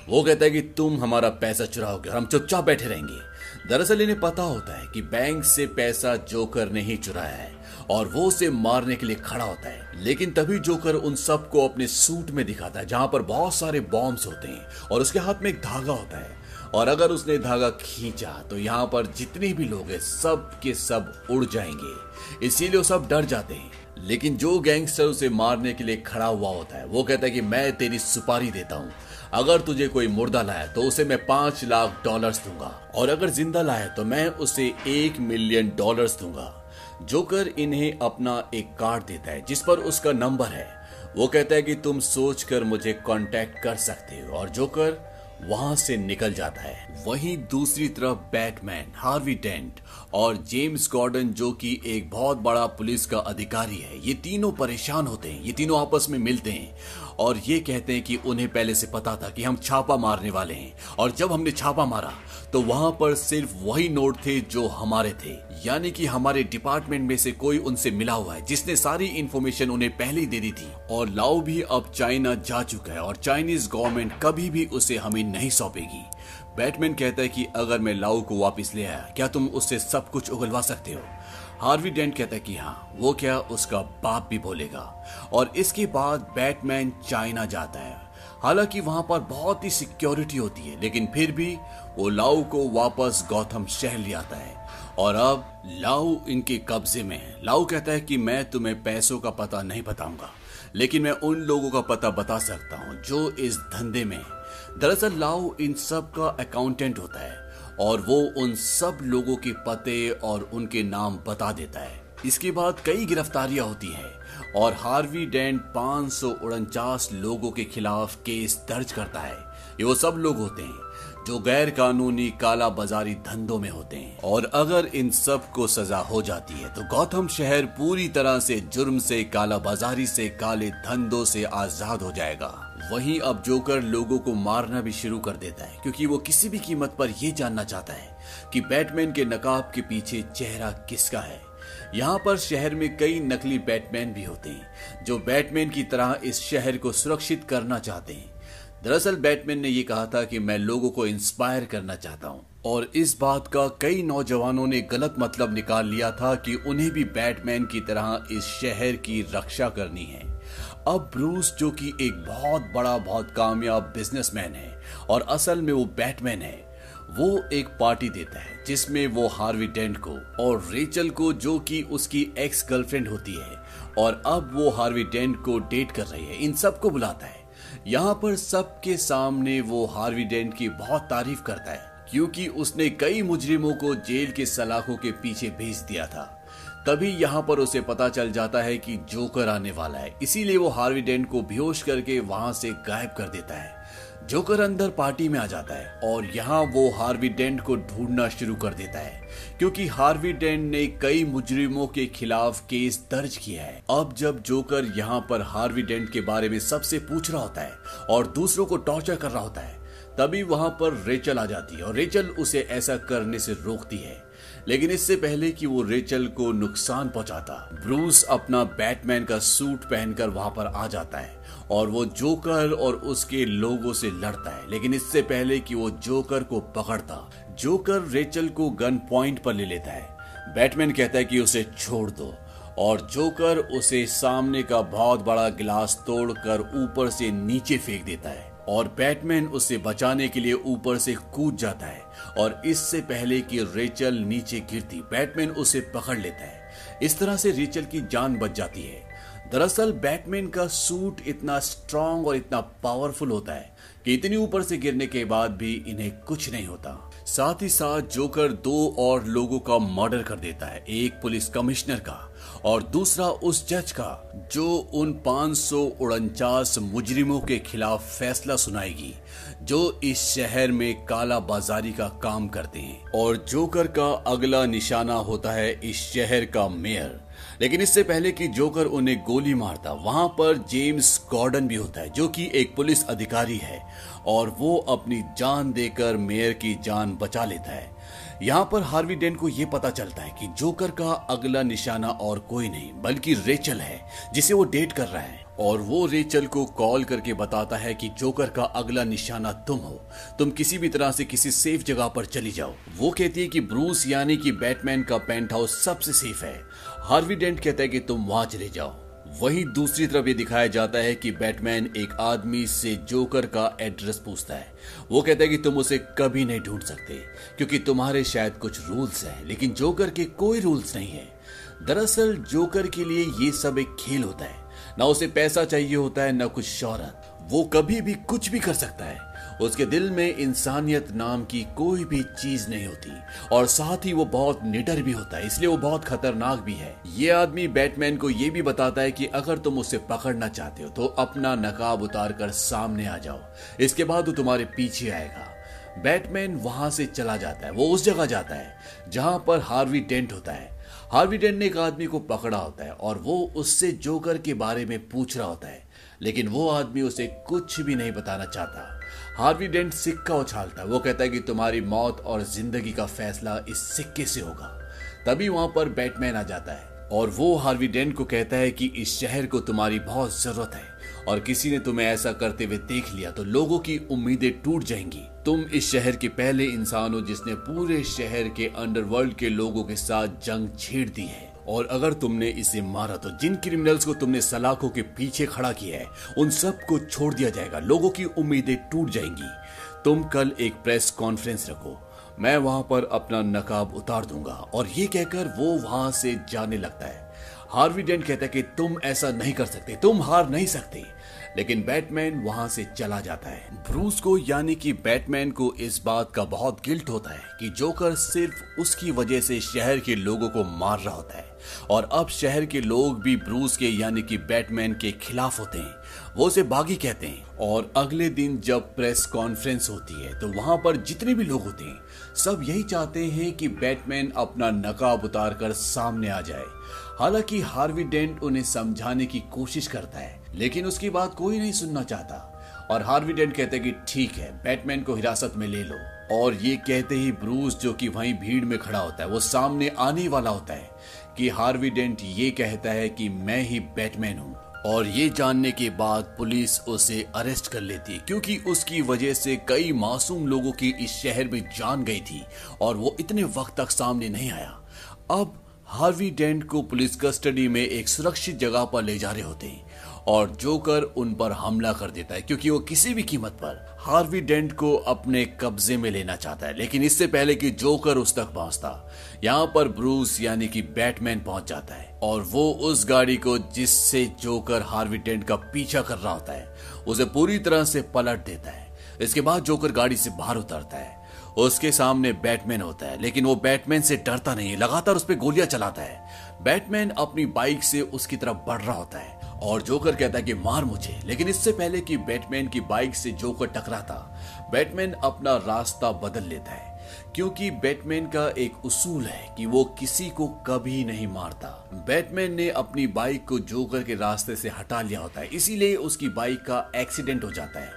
वो कहता है कि तुम हमारा पैसा चुराओगे और हम चुपचाप बैठे रहेंगे। दरअसल इन्हें पता होता है कि बैंक से पैसा जोकर ने ही चुराया है और वो उसे मारने के लिए खड़ा होता है। लेकिन तभी जोकर उन सबको अपने सूट में दिखाता है, जहाँ पर बहुत सारे बॉम्ब्स होते हैं और उसके हाथ में एक धागा होता है। और अगर उसने धागा खींचा तो यहाँ पर जितने भी लोग हैं, सब के सब उड़ जाएँगे। इसीलिए वो सब डर जाते हैं। लेकिन जो गैंगस्टर उसे मारने के लिए खड़ा हुआ होता है, वो कहता है कि मैं तेरी सुपारी देता हूँ। अगर तुझे कोई मुर्दा लाया तो उसे मैं पाँच लाख डॉलर्स दूँगा। और अगर ज़िंदा लाया तो मैं उसे एक मिलियन डॉलर्स दूँगा। जोकर इन्हें अपना एक कार्ड देता है, जिस पर उसका नंबर है। वो कहता है कि तुम सोचकर मुझे कांटेक्ट कर सकते हो, और जोकर वहाँ से निकल जाता है। वहीं दूसरी तरफ़ बैटमैन हार्वी डेंट और जेम्स गॉर्डन जो कि एक बहुत बड़ा पुलिस का अधिकारी है, ये तीनों परेशान होते हैं, ये तीनों आपस में मिलते हैं। और ये कहते हैं कि उन्हें पहले से पता था कि हम छापा मारने वाले हैं। और जब हमने छापा मारा तो वहाँ पर सिर्फ़ वही नोट थे जो हमारे थे। यानी कि हमारे डिपार्टमेंट में से कोई उनसे मिला हुआ है, जिसने सारी इन्फॉर्मेशन उन्हें पहले ही दे दी थी। और लाओ भी अब चाइना जा चुका है, और चाइनीज़ गवर्नमेंट कभी भी उसे हमें नहीं सौंपेगी। बैटमैन कहता है कि अगर मैं लाओ को वापस ले आया, क्या तुम उससे सब कुछ उगलवा सकते हो? हार्वी डेंट कहता है कि हाँ वो क्या उसका बाप भी बोलेगा। और इसके बाद बैटमैन चाइना जाता है। हालाँकि वहाँ पर बहुत ही सिक्योरिटी होती है, लेकिन फिर भी वो लाऊ को वापस गौतम शहर ले आता है। और अब लाऊ इनके कब्जे में है। लाऊ कहता है कि मैं तुम्हें पैसों का पता नहीं बताऊँगा, लेकिन मैं उन लोगों का पता बता सकता हूँ जो इस धंधे में दरअसल लाऊ इन सब का अकाउंटेंट होता है। और वो उन सब लोगों के पते और उनके नाम बता देता है। इसके बाद कई गिरफ्तारियाँ होती हैं और हार्वी डेंट पाँच लोगों के खिलाफ केस दर्ज करता है। ये वो सब लोग होते हैं जो गैर कानूनी काला बाजारी धंधों में होते हैं। और अगर इन सबको सजा हो जाती है तो गौतम शहर पूरी तरह से जुर्म से काला बाजारी से, काले धंधों से आज़ाद हो जाएगा। वहीं अब जोकर लोगों को मारना भी शुरू कर देता है, क्योंकि वो किसी भी कीमत पर यह जानना चाहता है कि बैटमैन के नकाब के पीछे चेहरा किसका है। यहाँ पर शहर में कई नकली बैटमैन भी होते हैं, जो बैटमैन की तरह इस शहर को सुरक्षित करना चाहते हैं। दरअसल बैटमैन ने यह कहा था कि मैं लोगों को इंस्पायर करना चाहता हूँ, और इस बात का कई नौजवानों ने गलत मतलब निकाल लिया था कि उन्हें भी बैटमैन की तरह इस शहर की रक्षा करनी है। अब ब्रूस, जो कि एक बहुत बड़ा, बहुत कामयाब बिजनेसमैन है और असल में वो बैटमैन है, वो एक पार्टी देता है, जिसमें वो हार्वी डेंट को और रेचल को, जो कि उसकी एक्स गर्लफ्रेंड होती है, और अब वो हार्वी डेंट को डेट कर रही है, इन सबको बुलाता है। यहाँ पर सबके सामने वो हार्वी डेंट की बहुत तारीफ़ करता है, क्योंकि उसने कई मुजरिमों को जेल के सलाखों के पीछे भेज दिया था। तभी यहाँ पर उसे पता चल जाता है कि जोकर आने वाला है। इसीलिए वो हार्वी डेंट को बेहोश करके वहाँ से गायब कर देता है। जोकर अंदर पार्टी में आ जाता है और यहाँ वो हार्वी डेंट को ढूंढना शुरू कर देता है। क्योंकि हार्वी डेंट ने कई मुजरिमों के खिलाफ केस दर्ज किया है। अब जब जोकर यहाँ पर हार्वी डेंट के बारे में सबसे पूछ रहा होता है और दूसरों को टॉर्चर कर रहा होता है तभी वहाँ पर रेचल आ जाती है और रेचल उसे ऐसा करने से रोकती है। लेकिन इससे पहले कि वो रेचल को नुकसान पहुंचाता, ब्रूस अपना बैटमैन का सूट पहनकर वहाँ पर आ जाता है और वो जोकर और उसके लोगों से लड़ता है। लेकिन इससे पहले कि वो जोकर को पकड़ता, जोकर रेचल को गन पॉइंट पर ले लेता है। बैटमैन कहता है कि उसे छोड़ दो और जोकर उसे सामने का बहुत बड़ा गिलास तोड़कर ऊपर से नीचे फेंक देता है। और बैटमैन उसे बचाने के लिए ऊपर से कूद जाता है और इससे पहले कि रेचल नीचे गिरती, बैटमैन उसे पकड़ लेता है। इस तरह से रेचल की जान बच जाती है। दरअसल बैटमैन का सूट इतना स्ट्रांग और इतना पावरफुल होता है कि इतनी ऊपर से गिरने के बाद भी इन्हें कुछ नहीं होता। साथ ही साथ जोकर दो और लोगों का मर्डर कर देता है, एक पुलिस कमिश्नर का। और दूसरा उस जज का, जो उन पाँच मुजरिमों के खिलाफ फैसला सुनाएगी, जो इस शहर में काला बाजारी का काम करते हैं। और जोकर का अगला निशाना होता है इस शहर का मेयर। लेकिन इससे पहले कि जोकर उन्हें गोली मारता, वहाँ पर जेम्स गॉर्डन भी होता है, जो कि एक पुलिस अधिकारी है, और वो अपनी जान देकर मेयर की जान बचा लेता है। यहाँ पर हार्वी डेन को यह पता चलता है कि जोकर का अगला निशाना और कोई नहीं, बल्कि रेचल है, जिसे वो डेट कर रहा है। और वो रेचल को कॉल करके बताता है कि जोकर का अगला निशाना तुम हो। तुम किसी भी तरह से किसी सेफ़ जगह पर चली जाओ। वो कहती है कि ब्रूस यानी कि बैटमैन का पेंट हाउस सबसे सेफ़ है। हार्वी डेंट कहता है कि तुम वहाँ चले जाओ। वहीं दूसरी तरफ़ ये दिखाया जाता है कि बैटमैन एक आदमी से जोकर का एड्रेस पूछता है। वो कहता है कि तुम उसे कभी नहीं ढूंढ सकते, क्योंकि तुम्हारे शायद कुछ रूल्स हैं, लेकिन जोकर के कोई रूल्स नहीं है। दरअसल जोकर के लिए ये सब एक खेल होता है। ना उसे पैसा चाहिए होता है, ना कुछ शौहरत। वो कभी भी कुछ भी कर सकता है। उसके दिल में इंसानियत नाम की कोई भी चीज़ नहीं होती। और साथ ही वो बहुत निडर भी होता है, इसलिए वो बहुत खतरनाक भी है। ये आदमी बैटमैन को ये भी बताता है कि अगर तुम उसे पकड़ना चाहते हो तो अपना नकाब उतार कर सामने आ जाओ। इसके बाद वो तुम्हारे पीछे आएगा। बैटमैन वहाँ से चला जाता है, वो उस जगह जाता है, जहाँ पर हार्वी डेंट होता है। हार्वी डेंट ने एक आदमी को पकड़ा होता है, और वो उससे जोकर के बारे में पूछ रहा होता है। लेकिन वो आदमी उसे कुछ भी नहीं बताना चाहता। हार्वी डेंट सिक्का उछालता है। वो कहता है कि तुम्हारी मौत और ज़िंदगी का फैसला इस सिक्के से होगा। तभी वहाँ पर बैटमैन आ जाता है और वो हार्वी डेंट को कहता है कि इस शहर को तुम्हारी बहुत ज़रूरत है और किसी ने तुम्हें ऐसा करते हुए देख लिया तो लोगों की उम्मीदें टूट जाएँगी। तुम इस शहर के पहले इंसान हो जिसने पूरे शहर के अंडरवर्ल्ड के लोगों के साथ जंग छेड़ दी है। और अगर तुमने इसे मारा तो जिन क्रिमिनल्स को तुमने सलाखों के पीछे खड़ा किया है, उन सबको छोड़ दिया जाएगा। लोगों की उम्मीदें टूट जाएँगी। तुम कल एक प्रेस कॉन्फ्रेंस रखो। मैं वहाँ पर अपना नकाब उतार दूँगा और ये कहकर वो वहाँ से जाने लगता है। हार्वी डेंट कहता है कि तुम ऐसा नहीं कर सकते, तुम हार नहीं सकते। लेकिन बैटमैन वहाँ से चला जाता है। ब्रूस को यानी कि बैटमैन को इस बात का बहुत गिल्ट होता है कि जोकर सिर्फ़ उसकी वजह से शहर के लोगों को मार रहा होता है। और अब शहर के लोग भी ब्रूस के यानी कि बैटमैन के खिलाफ होते हैं। वो उसे बागी कहते हैं। और अगले दिन जब प्रेस कॉन्फ्रेंस होती है तो वहाँ पर जितने भी लोग होते हैं, सब यही चाहते हैं कि बैटमैन अपना नकाब उतार कर सामने आ जाए। हालाँकि हार्वी डेंट उन्हें समझाने की कोशिश करता है लेकिन उसकी बात कोई नहीं सुनना चाहता। और हार्वी डेंट कहते कि ठीक है, बैटमैन को हिरासत में ले लो। और ये कहते ही ब्रूस, जो कि वहीं भीड़ में खड़ा होता है, वो सामने आने वाला होता है कि हार्वी डेंट ये कहता है कि मैं ही बैटमैन हूँ। और ये जानने के बाद पुलिस उसे अरेस्ट कर लेती है क्योंकि उसकी वजह से कई मासूम लोगों की इस शहर में जान गई थी और वो इतने वक्त तक सामने नहीं आया। अब हार्वी डेंट को पुलिस कस्टडी में एक सुरक्षित जगह पर ले जा रहे होते। हैं और जोकर उन पर हमला कर देता है, क्योंकि वो किसी भी कीमत पर हार्वी डेंट को अपने कब्जे में लेना चाहता है। लेकिन इससे पहले कि जोकर उस तक पहुँचता, यहाँ पर ब्रूस यानी कि बैटमैन पहुँच जाता है, और वो उस गाड़ी को जिससे जोकर हार्वी डेंट का पीछा कर रहा होता है, उसे पूरी तरह से पलट देता है। इसके बाद जोकर गाड़ी से बाहर उतरता है। उसके सामने बैटमैन होता है, लेकिन वो बैटमैन से डरता नहीं है, लगातार उस पर गोलियाँ चलाता है। बैटमैन अपनी बाइक से उसकी तरफ़ बढ़ रहा होता है। और जोकर कहता है कि मार मुझे। लेकिन इससे पहले कि बैटमैन की बाइक से जोकर टकराता, बैटमैन अपना रास्ता बदल लेता है। क्योंकि बैटमैन का एक उसूल है कि वो किसी को कभी नहीं मारता। बैटमैन ने अपनी बाइक को जोकर के रास्ते से हटा लिया होता है। इसीलिए उसकी बाइक का एक्सीडेंट हो जाता है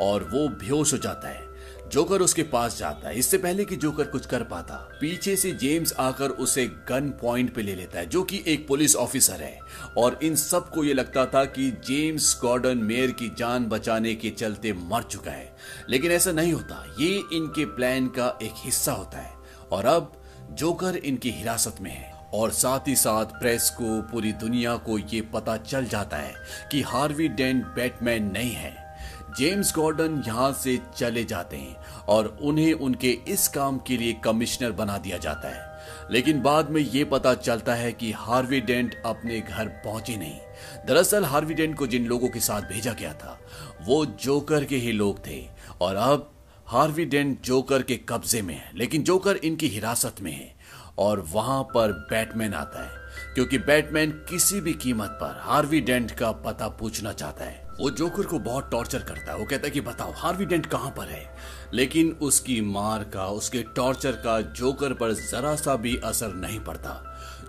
और वो बेहोश हो जाता है। जोकर उसके पास जाता है। इससे पहले कि जोकर कुछ कर पाता, पीछे से जेम्स आकर उसे गन पॉइंट पे ले लेता है, जो कि एक पुलिस ऑफिसर है। और इन सबको ये लगता था कि जेम्स गॉर्डन मेयर की जान बचाने के चलते मर चुका है। लेकिन ऐसा नहीं होता। ये इनके प्लान का एक हिस्सा होता है। और अब जोकर इनकी हिरासत में है। और साथ ही साथ प्रेस को, पूरी दुनिया को ये पता चल जाता है कि हार्वी डेंट बैटमैन नहीं है। जेम्स गॉर्डन यहाँ से चले जाते हैं। और उन्हें उनके इस काम के लिए कमिश्नर बना दिया जाता है। लेकिन बाद में ये पता चलता है कि हार्वी डेंट अपने घर पहुँचे नहीं। दरअसल हार्वी डेंट को जिन लोगों के साथ भेजा गया था, वो जोकर के ही लोग थे। और अब हार्वी डेंट जोकर के कब्जे में है, लेकिन जोकर इनकी हिरासत में है और वहाँ पर बैटमैन आता है। क्योंकि बैटमैन किसी भी कीमत पर हार्वी डेंट का पता पूछना चाहता है। वो जोकर को बहुत टॉर्चर करता है, वो कहता है कि बताओ, हार्वी डेंट कहाँ पर है? लेकिन उसकी मार का, उसके टॉर्चर का जोकर पर जरा सा भी असर नहीं पड़ता।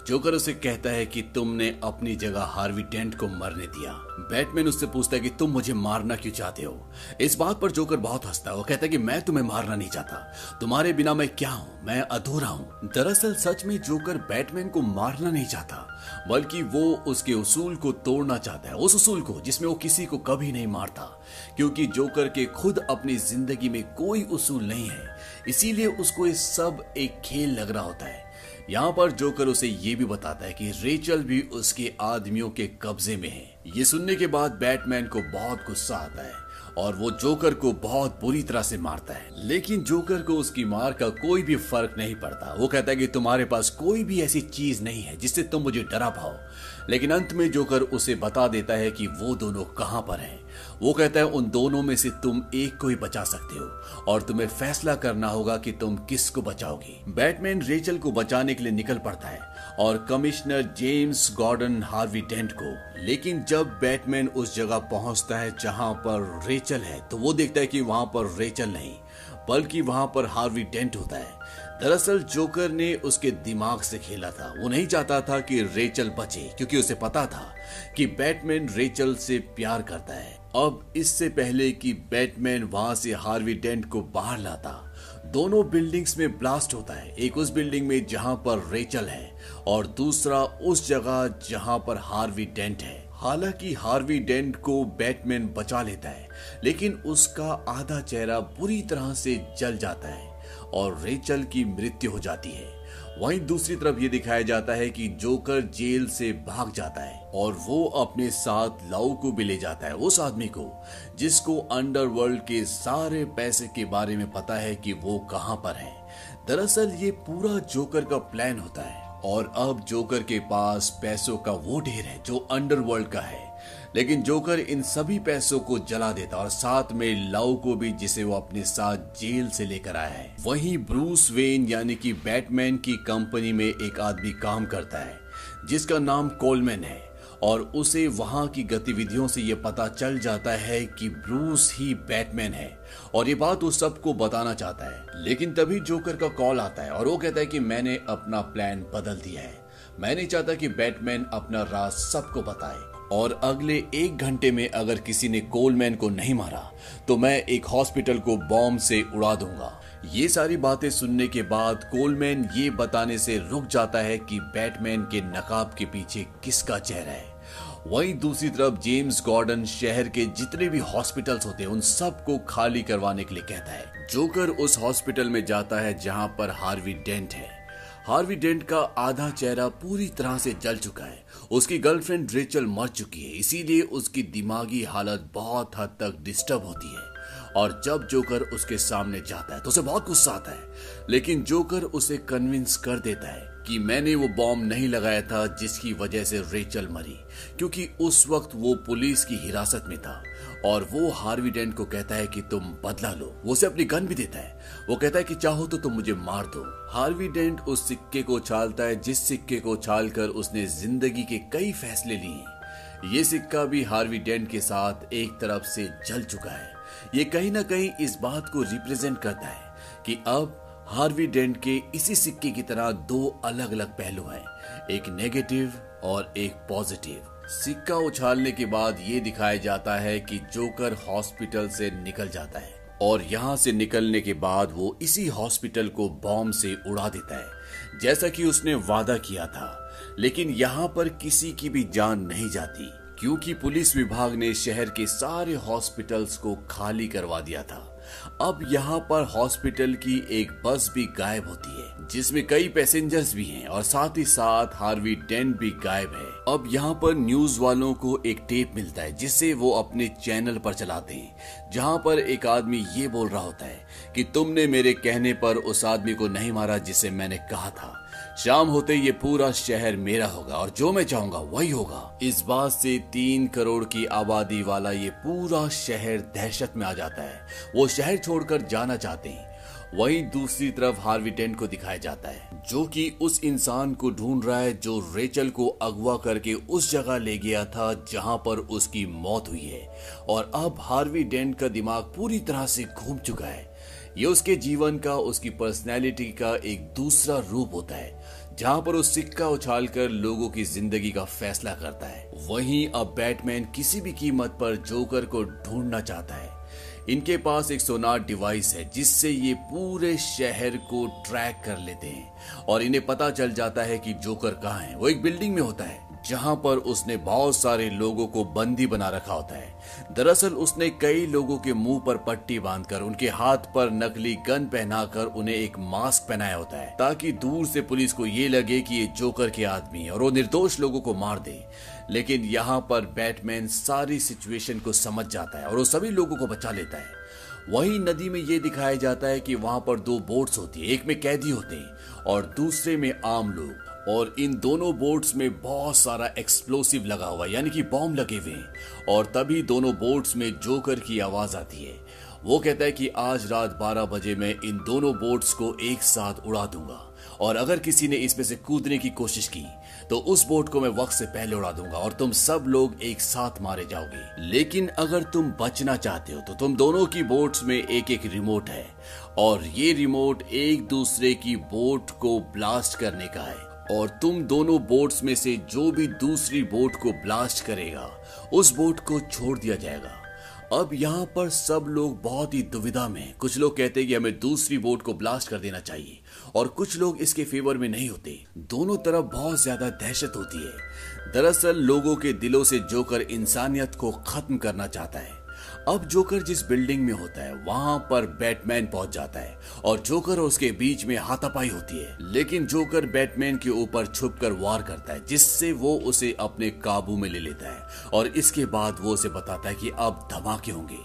जोकर उसे कहता है कि तुमने अपनी जगह हार्वी डेंट को मरने दिया। बैटमैन उससे पूछता है कि तुम मुझे मारना क्यों चाहते हो? इस बात पर जोकर बहुत हंसता है। वो कहता है कि मैं तुम्हें मारना नहीं चाहता। तुम्हारे बिना मैं क्या हूँ? मैं अधूरा हूँ। दरअसल सच में जोकर बैटमैन को मारना नहीं चाहता, बल्कि वो उसके उसूल को तोड़ना चाहता है। उस उसूल को जिसमें वो किसी को कभी नहीं मारता। क्योंकि जोकर के खुद अपनी ज़िंदगी में कोई उसूल नहीं है। इसीलिए उसको ये सब एक खेल लग रहा होता है। यहाँ पर जोकर उसे ये भी बताता है कि रेचल भी उसके आदमियों के कब्जे में है। ये सुनने के बाद बैटमैन को बहुत गुस्सा आता है और वो जोकर को बहुत बुरी तरह से मारता है। लेकिन जोकर को उसकी मार का कोई भी फ़र्क नहीं पड़ता। वो कहता है कि तुम्हारे पास कोई भी ऐसी चीज़ नहीं है जिससे तुम मुझे डरा पाओ। लेकिन अंत में जोकर उसे बता देता है कि वो दोनों कहाँ पर हैं। वो कहता है, उन दोनों में से तुम एक को ही बचा सकते हो और तुम्हें फैसला करना होगा कि तुम किसको बचाओगी। बैटमैन रेचल को बचाने के लिए निकल पड़ता है और commissioner James Gordon Harvey Dent को। लेकिन जब बैटमैन उस जगह पहुँचता है जहाँ पर रेचल है तो वो देखता है कि वहाँ पर रेचल नहीं, बल्कि वहाँ पर हार्वी डेंट होता है। दरअसल जोकर ने उसके दिमाग से खेला था। वो नहीं चाहता था कि रेचल बचे, क्योंकि उसे पता था कि बैटमैन रेचल से प्यार करता है। अब इससे पहले कि बैटमैन वहाँ से हार्वी डेंट को बाहर लाता, दोनों बिल्डिंग्स में ब्लास्ट होता है। एक उस बिल्डिंग में जहाँ पर रेचल है और दूसरा उस जगह जहाँ पर हार्वी डेंट है। हालाँकि हार्वी डेंट को बैटमैन बचा लेता है, लेकिन उसका आधा चेहरा बुरी तरह से जल जाता है और रेचल की मृत्यु हो जाती है। वहीं दूसरी तरफ़ ये दिखाया जाता है कि जोकर जेल से भाग जाता है। और वो अपने साथ लाउ को भी ले जाता है उस आदमी को, जिसको अंडरवर्ल्ड के सारे पैसे के बारे में पता है कि वो कहाँ पर है। दरअसल ये पूरा जोकर का प्लान होता है और अब जोकर के पास पैसों का वो ढेर है जो अंडरवर्ल्ड का है। लेकिन जोकर इन सभी पैसों को जला देता और साथ में लाउ को भी, जिसे वो अपने साथ जेल से लेकर आया है। वहीं ब्रूस वेन यानी कि बैटमैन की कंपनी में एक आदमी काम करता है, जिसका नाम कोलमैन है। और उसे वहाँ की गतिविधियों से यह पता चल जाता है कि ब्रूस ही बैटमैन है। और ये बात वो सबको बताना चाहता है। लेकिन तभी जोकर का कॉल आता है और वो कहता है कि मैंने अपना प्लान बदल दिया है। मैं नहीं चाहता कि बैटमैन अपना राज सबको बताए। और अगले एक घंटे में अगर किसी ने कोलमैन को नहीं मारा तो मैं एक हॉस्पिटल को बॉम्ब से उड़ा दूँगा। ये सारी बातें सुनने के बाद कोलमैन ये बताने से रुक जाता है कि बैटमैन के नकाब के पीछे किसका चेहरा है। वहीं दूसरी तरफ़ जेम्स गॉर्डन शहर के जितने भी हॉस्पिटल्स होते हैं, उन सबको खाली करवाने के लिए कहता है। जोकर उस हॉस्पिटल में जाता है जहाँ पर हार्वी डेंट है। हार्वी डेंट का आधा चेहरा पूरी तरह से जल चुका है। उसकी गर्लफ्रेंड रेचल मर चुकी है, इसीलिए उसकी दिमागी हालत बहुत हद तक डिस्टर्ब होती है। और जब जोकर उसके सामने जाता है तो उसे बहुत गुस्सा आता है। लेकिन जोकर उसे कन्विंस कर देता है कि मैंने वो बॉम्ब नहीं लगाया था जिसकी वजह से रेचल मरी, क्योंकि उस वक्त वो पुलिस की हिरासत में था। और वो हार्वी डेंट को कहता है कि तुम बदला लो। वो उसे अपनी गन भी देता है। वो कहता है कि चाहो तो तुम मुझे मार दो। हार्वी डेंट उस सिक्के को उछालता है, जिस सिक्के को कर उसने ज़िंदगी के कई फैसले लिए ये सिक्का भी हार्वी डेंट के साथ एक तरफ़ से जल चुका है। ये कहीं ना कहीं इस बात को रिप्रेजेंट करता है कि अब हार्वी डेंट के इसी सिक्के की तरह दो अलग अलग पहलू हैं। एक नेगेटिव और एक पॉजिटिव। सिक्का उछालने के बाद ये दिखाया जाता है कि जोकर हॉस्पिटल से निकल जाता है और यहाँ से निकलने के बाद वो इसी हॉस्पिटल को बॉम्ब से उड़ा देता है, जैसा कि उसने वादा किया था। लेकिन यहाँ पर किसी की भी जान नहीं जाती, क्योंकि पुलिस विभाग ने शहर के सारे हॉस्पिटल्स को खाली करवा दिया था। अब यहाँ पर हॉस्पिटल की एक बस भी गायब होती है, जिसमें कई पैसेंजर्स भी हैं और साथ ही साथ हार्वी डेंट भी गायब है। अब यहाँ पर न्यूज़ वालों को एक टेप मिलता है जिसे वो अपने चैनल पर चलाते हैं, जहाँ पर एक आदमी ये बोल रहा होता है कि तुमने मेरे कहने पर उस आदमी को नहीं मारा जिसे मैंने कहा था। शाम होते ये पूरा शहर मेरा होगा और जो मैं चाहूँगा वही होगा। इस बात से तीन करोड़ की आबादी वाला ये पूरा शहर दहशत में आ जाता है। वो शहर छोड़कर जाना चाहते हैं। वहीं दूसरी तरफ़ हार्वी डेंट को दिखाया जाता है, जो कि उस इंसान को ढूंढ रहा है जो रेचल को अगवा करके उस जगह ले गया था जहाँ पर उसकी मौत हुई है। और अब हार्वी डेंट का दिमाग पूरी तरह से घूम चुका है। ये उसके जीवन का, उसकी पर्सनैलिटी का एक दूसरा रूप होता है। जहाँ पर वो सिक्का उछाल कर लोगों की ज़िंदगी का फैसला करता है, वहीं अब बैटमैन किसी भी कीमत पर जोकर को ढूंढना चाहता है। इनके पास एक सोनार डिवाइस है, जिससे ये पूरे शहर को ट्रैक कर लेते हैं, और इन्हें पता चल जाता है कि जोकर कहाँ है। वो एक बिल्डिंग में होता है। जहाँ पर उसने बहुत सारे लोगों को बंदी बना रखा होता है। दरअसल उसने कई लोगों के मुँह पर पट्टी बांधकर, उनके हाथ पर नकली गन पहनाकर उन्हें एक मास्क पहनाया होता है, ताकि दूर से पुलिस को ये लगे कि ये जोकर के आदमी और वो निर्दोष लोगों को मार दे। लेकिन यहाँ पर बैटमैन सारी सिचुएशन को समझ जाता है और वो सभी लोगों को बचा लेता है। वही नदी में ये दिखाया जाता है कि वहाँ पर दो बोट्स होती है, एक में कैदी होते हैं और दूसरे में आम लोग। और इन दोनों बोट्स में बहुत सारा एक्सप्लोसिव लगा हुआ यानी कि बॉम्ब लगे हुए हैं। और तभी दोनों बोट्स में जोकर की आवाज़ आती है। वो कहता है कि आज रात 12 बजे मैं इन दोनों बोट्स को एक साथ उड़ा दूँगा। और अगर किसी ने इसमें से कूदने की कोशिश की तो उस बोट को मैं वक्त से पहले उड़ा दूँगा और तुम सब लोग एक साथ मारे जाओगे। लेकिन अगर तुम बचना चाहते हो तो तुम दोनों की बोट्स में एक एक रिमोट है। और ये रिमोट एक दूसरे की बोट को ब्लास्ट करने का है। और तुम दोनों बोट्स में से जो भी दूसरी बोट को ब्लास्ट करेगा, उस बोट को छोड़ दिया जाएगा। अब यहाँ पर सब लोग बहुत ही दुविधा में कुछ लोग कहते हैं कि हमें दूसरी बोट को ब्लास्ट कर देना चाहिए, और कुछ लोग इसके फेवर में नहीं होते। दोनों तरफ़ बहुत ज़्यादा दहशत होती है। दरअसल लोगों के दिलों से जोकर इंसानियत को खत्म करना चाहता है। अब जोकर जिस बिल्डिंग में होता है, वहाँ पर बैटमैन पहुँच जाता है और जोकर और उसके बीच में हाथापाई होती है। लेकिन जोकर बैटमैन के ऊपर छुप कर वार करता है, जिससे वो उसे अपने काबू में ले लेता है और इसके बाद वो उसे बताता है कि अब धमाके होंगे।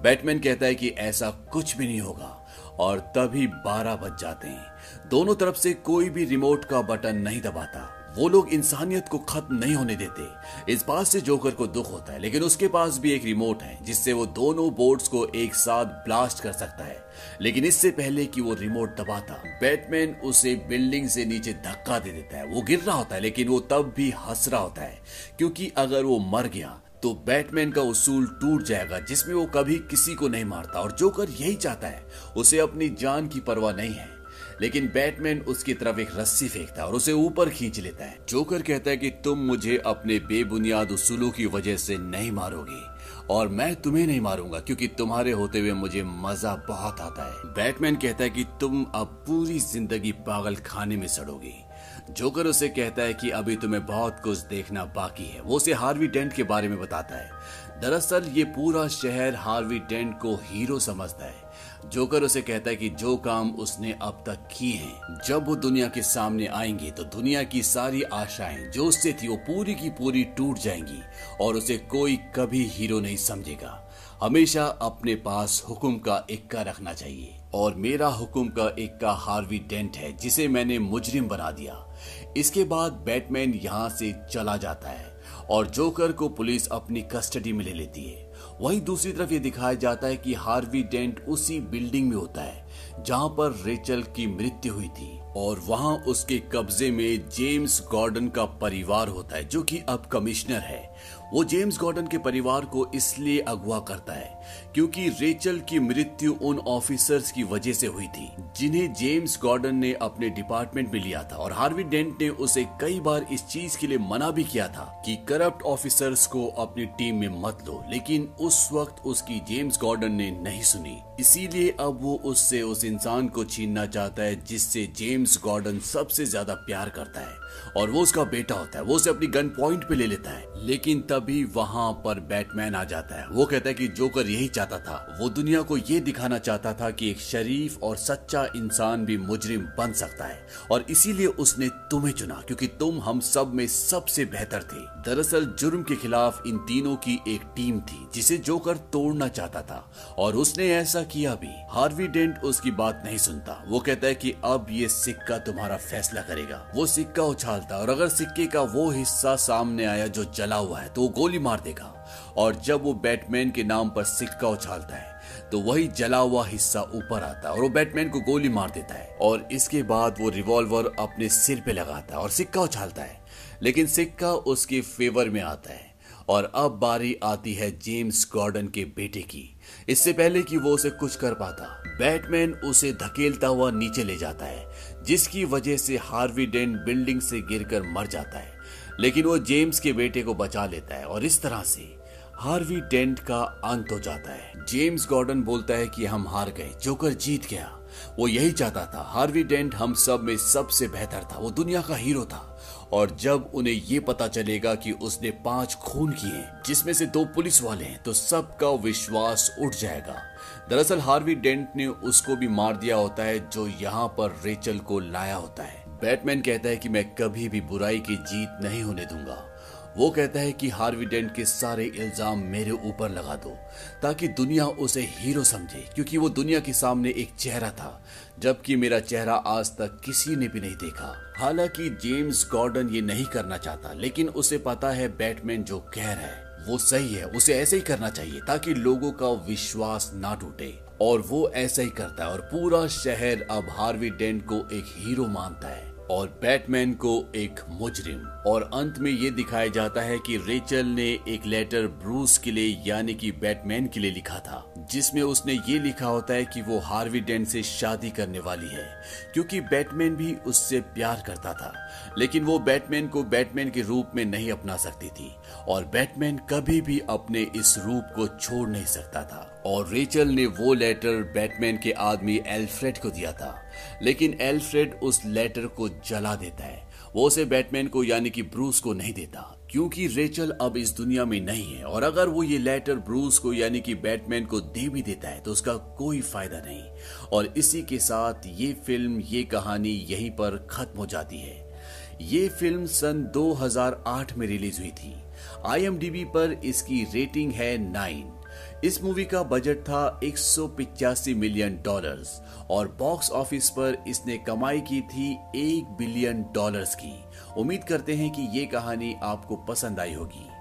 बैटमैन कहता है कि ऐसा कुछ भी नहीं होगा और तभी बारह बज जाते हैं। दोनों तरफ़ से कोई भी रिमोट का बटन नहीं दबाता। वो लोग इंसानियत को खत्म नहीं होने देते। इस बात से जोकर को दुख होता है, लेकिन उसके पास भी एक रिमोट है, जिससे वो दोनों बोर्ड्स को एक साथ ब्लास्ट कर सकता है। लेकिन इससे पहले कि वो रिमोट दबाता बैटमैन उसे बिल्डिंग से नीचे धक्का दे देता है। वो गिर रहा होता है, लेकिन वो तब भी हंस रहा होता है, क्योंकि अगर वो मर गया तो बैटमैन का उसूल टूट जाएगा, जिसमें वो कभी किसी को नहीं मारता। और जोकर यही चाहता है, उसे अपनी जान की परवाह नहीं है। लेकिन बैटमैन उसकी तरफ़ एक रस्सी फेंकता है और उसे ऊपर खींच लेता है। जोकर कहता है कि तुम मुझे अपने बेबुनियाद उसूलों की वजह से नहीं मारोगे और मैं तुम्हें नहीं मारूँगा क्योंकि तुम्हारे होते हुए मुझे मज़ा बहुत आता है। बैटमैन कहता है कि तुम अब पूरी ज़िंदगी पागल खाने में सड़ोगे। जोकर उसे कहता है कि अभी तुम्हें बहुत कुछ देखना बाकी है। वो उसे हार्वी डेंट के बारे में बताता है। दरअसल ये पूरा शहर हार्वी डेंट को हीरो समझता है। जोकर उसे कहता है कि जो काम उसने अब तक किए हैं, जब वो दुनिया के सामने आएँगे तो दुनिया की सारी आशाएँ जो उससे थी, वो पूरी की पूरी टूट जाएँगी और उसे कोई कभी हीरो नहीं समझेगा। हमेशा अपने पास हुक्म का इक्का रखना चाहिए और मेरा हुक्म का इक्का हार्वी डेंट है, जिसे मैंने मुजरिम बना दिया। इसके बाद बैटमैन यहाँ से चला जाता है। और जोकर को पुलिस अपनी कस्टडी में ले लेती है। वहीं दूसरी तरफ़ ये दिखाया जाता है कि हार्वी डेंट उसी बिल्डिंग में होता है, जहाँ पर रेचल की मृत्यु हुई थी। और वहाँ उसके कब्जे में जेम्स गॉर्डन का परिवार होता है, जो कि अब कमिश्नर है। वो जेम्स गॉर्डन के परिवार को इसलिए अगवा करता है क्योंकि रेचल की मृत्यु उन ऑफिसर्स की वजह से हुई थी, जिन्हें जेम्स गॉर्डन ने अपने डिपार्टमेंट में लिया था। और हार्वी डेंट ने उसे कई बार इस चीज़ के लिए मना भी किया था कि करप्ट ऑफिसर्स को अपनी टीम में मत लो, लेकिन उस वक्त उसकी जेम्स गॉर्डन ने नहीं सुनी। इसीलिए अब वो उससे उस इंसान को छीनना चाहता है, जिससे जेम्स गॉर्डन सबसे ज़्यादा प्यार करता है। और वो उसका बेटा होता है, वो उसे अपनी गन पॉइंट पे ले लेता है। लेकिन तभी वहाँ पर बैटमैन आ जाता है। वो कहता है कि जोकर यही चाहता था। वो दुनिया को ये दिखाना चाहता था कि एक शरीफ और सच्चा इंसान भी मुजरिम बन सकता है। और इसीलिए उसने तुम्हें चुना, क्योंकि तुम हम सब में सबसे बेहतर थे। दरअसल जुर्म के खिलाफ इन तीनों की एक टीम थी, जिसे जोकर तोड़ना चाहता था। और उसने ऐसा किया भी। हार्वी डेंट उसकी बात नहीं सुनता। वो कहता है कि अब ये सिक्का तुम्हारा फैसला करेगा। वो सिक्का उछालता और अगर सिक्के का वो हिस्सा सामने आया जो जला हुआ है तो वो गोली मार देगा। और जब वो बैटमैन के नाम पर सिक्का उछालता है तो वही जला हुआ हिस्सा ऊपर आता है और वो बैटमैन को गोली मार देता है। और इसके बाद वो रिवॉल्वर अपने सिर पे लगाता है और सिक्का उछालता है। लेकिन सिक्का उसके फेवर में आता है और अब बारी आती है जेम्स गॉर्डन के बेटे की। इससे पहले कि वो उसे कुछ कर पाता, बैटमैन उसे धकेलता हुआ नीचे ले जाता है। जिसकी वजह से हार्वी डेंट बिल्डिंग से गिरकर मर जाता है, लेकिन वो जेम्स के बेटे को बचा लेता है और इस तरह से हार्वी डेंट का अंत हो जाता है। जेम्स गॉर्डन बोलता है कि हम हार गए, जोकर जीत गया। वो यही चाहता था, हार्वी डेंट हम सब में सबसे बेहतर था, वो दुनिया का हीरो था। और जब उन्हें ये पता चलेगा कि उसने पाँच खून किए, जिसमें से दो पुलिस वाले हैं तो सबका विश्वास उठ जाएगा। दरअसल हार्वी डेंट ने उसको भी मार दिया होता है, जो यहाँ पर रेचल को लाया होता है। बैटमैन कहता है कि मैं कभी भी बुराई की जीत नहीं होने दूँगा। वो कहता है कि हार्वी डेंट के सारे इल्ज़ाम मेरे ऊपर लगा दो, ताकि दुनिया उसे हीरो समझे, क्योंकि वो दुनिया के सामने एक चेहरा था, जबकि मेरा चेहरा आज तक किसी ने भी नहीं देखा। हालाँकि जेम्स गॉर्डन ये नहीं करना चाहता, लेकिन उसे पता है बैटमैन जो कह रहा है। वो सही है, उसे ऐसे ही करना चाहिए ताकि लोगों का विश्वास ना टूटे। और वो ऐसा ही करता है और पूरा शहर अब हार्वी डेंट को एक हीरो मानता है और बैटमैन को एक मुजरिम। और अंत में ये दिखाया जाता है कि रेचल ने एक लेटर ब्रूस के लिए, यानी कि बैटमैन के लिए लिखा था। जिसमें उसने ये लिखा होता है कि वो हार्वी डेंट से शादी करने वाली है, क्योंकि बैटमैन भी उससे प्यार करता था। लेकिन वो बैटमैन को बैटमैन के रूप में नहीं अपना सकती थी, और बैटमैन कभी भी अपने इस रूप को छोड़ नहीं सकता था। और रेचल ने वो लेटर बैटमैन के आदमी एल्फ्रेड को दिया था। लेकिन एल्फ्रेड उस लेटर को जला देता है। वो उसे बैटमैन को, यानी कि ब्रूस को नहीं देता। क्योंकि रेचल अब इस दुनिया में नहीं है, और अगर वो ये लेटर ब्रूस को यानी कि बैटमैन को दे भी देता है तो उसका कोई फ़ायदा नहीं। और इसी के साथ ये फ़िल्म, ये कहानी यहीं पर खत्म हो जाती है। ये फ़िल्म सन 2008 में रिलीज़ हुई थी। आई पर इसकी रेटिंग है नाइन। इस मूवी का बजट था एक मिलियन डॉलर्स, और बॉक्स ऑफ़िस पर इसने कमाई की थी एक बिलियन डॉलर्स की। उम्मीद करते हैं कि ये कहानी आपको पसंद आई होगी।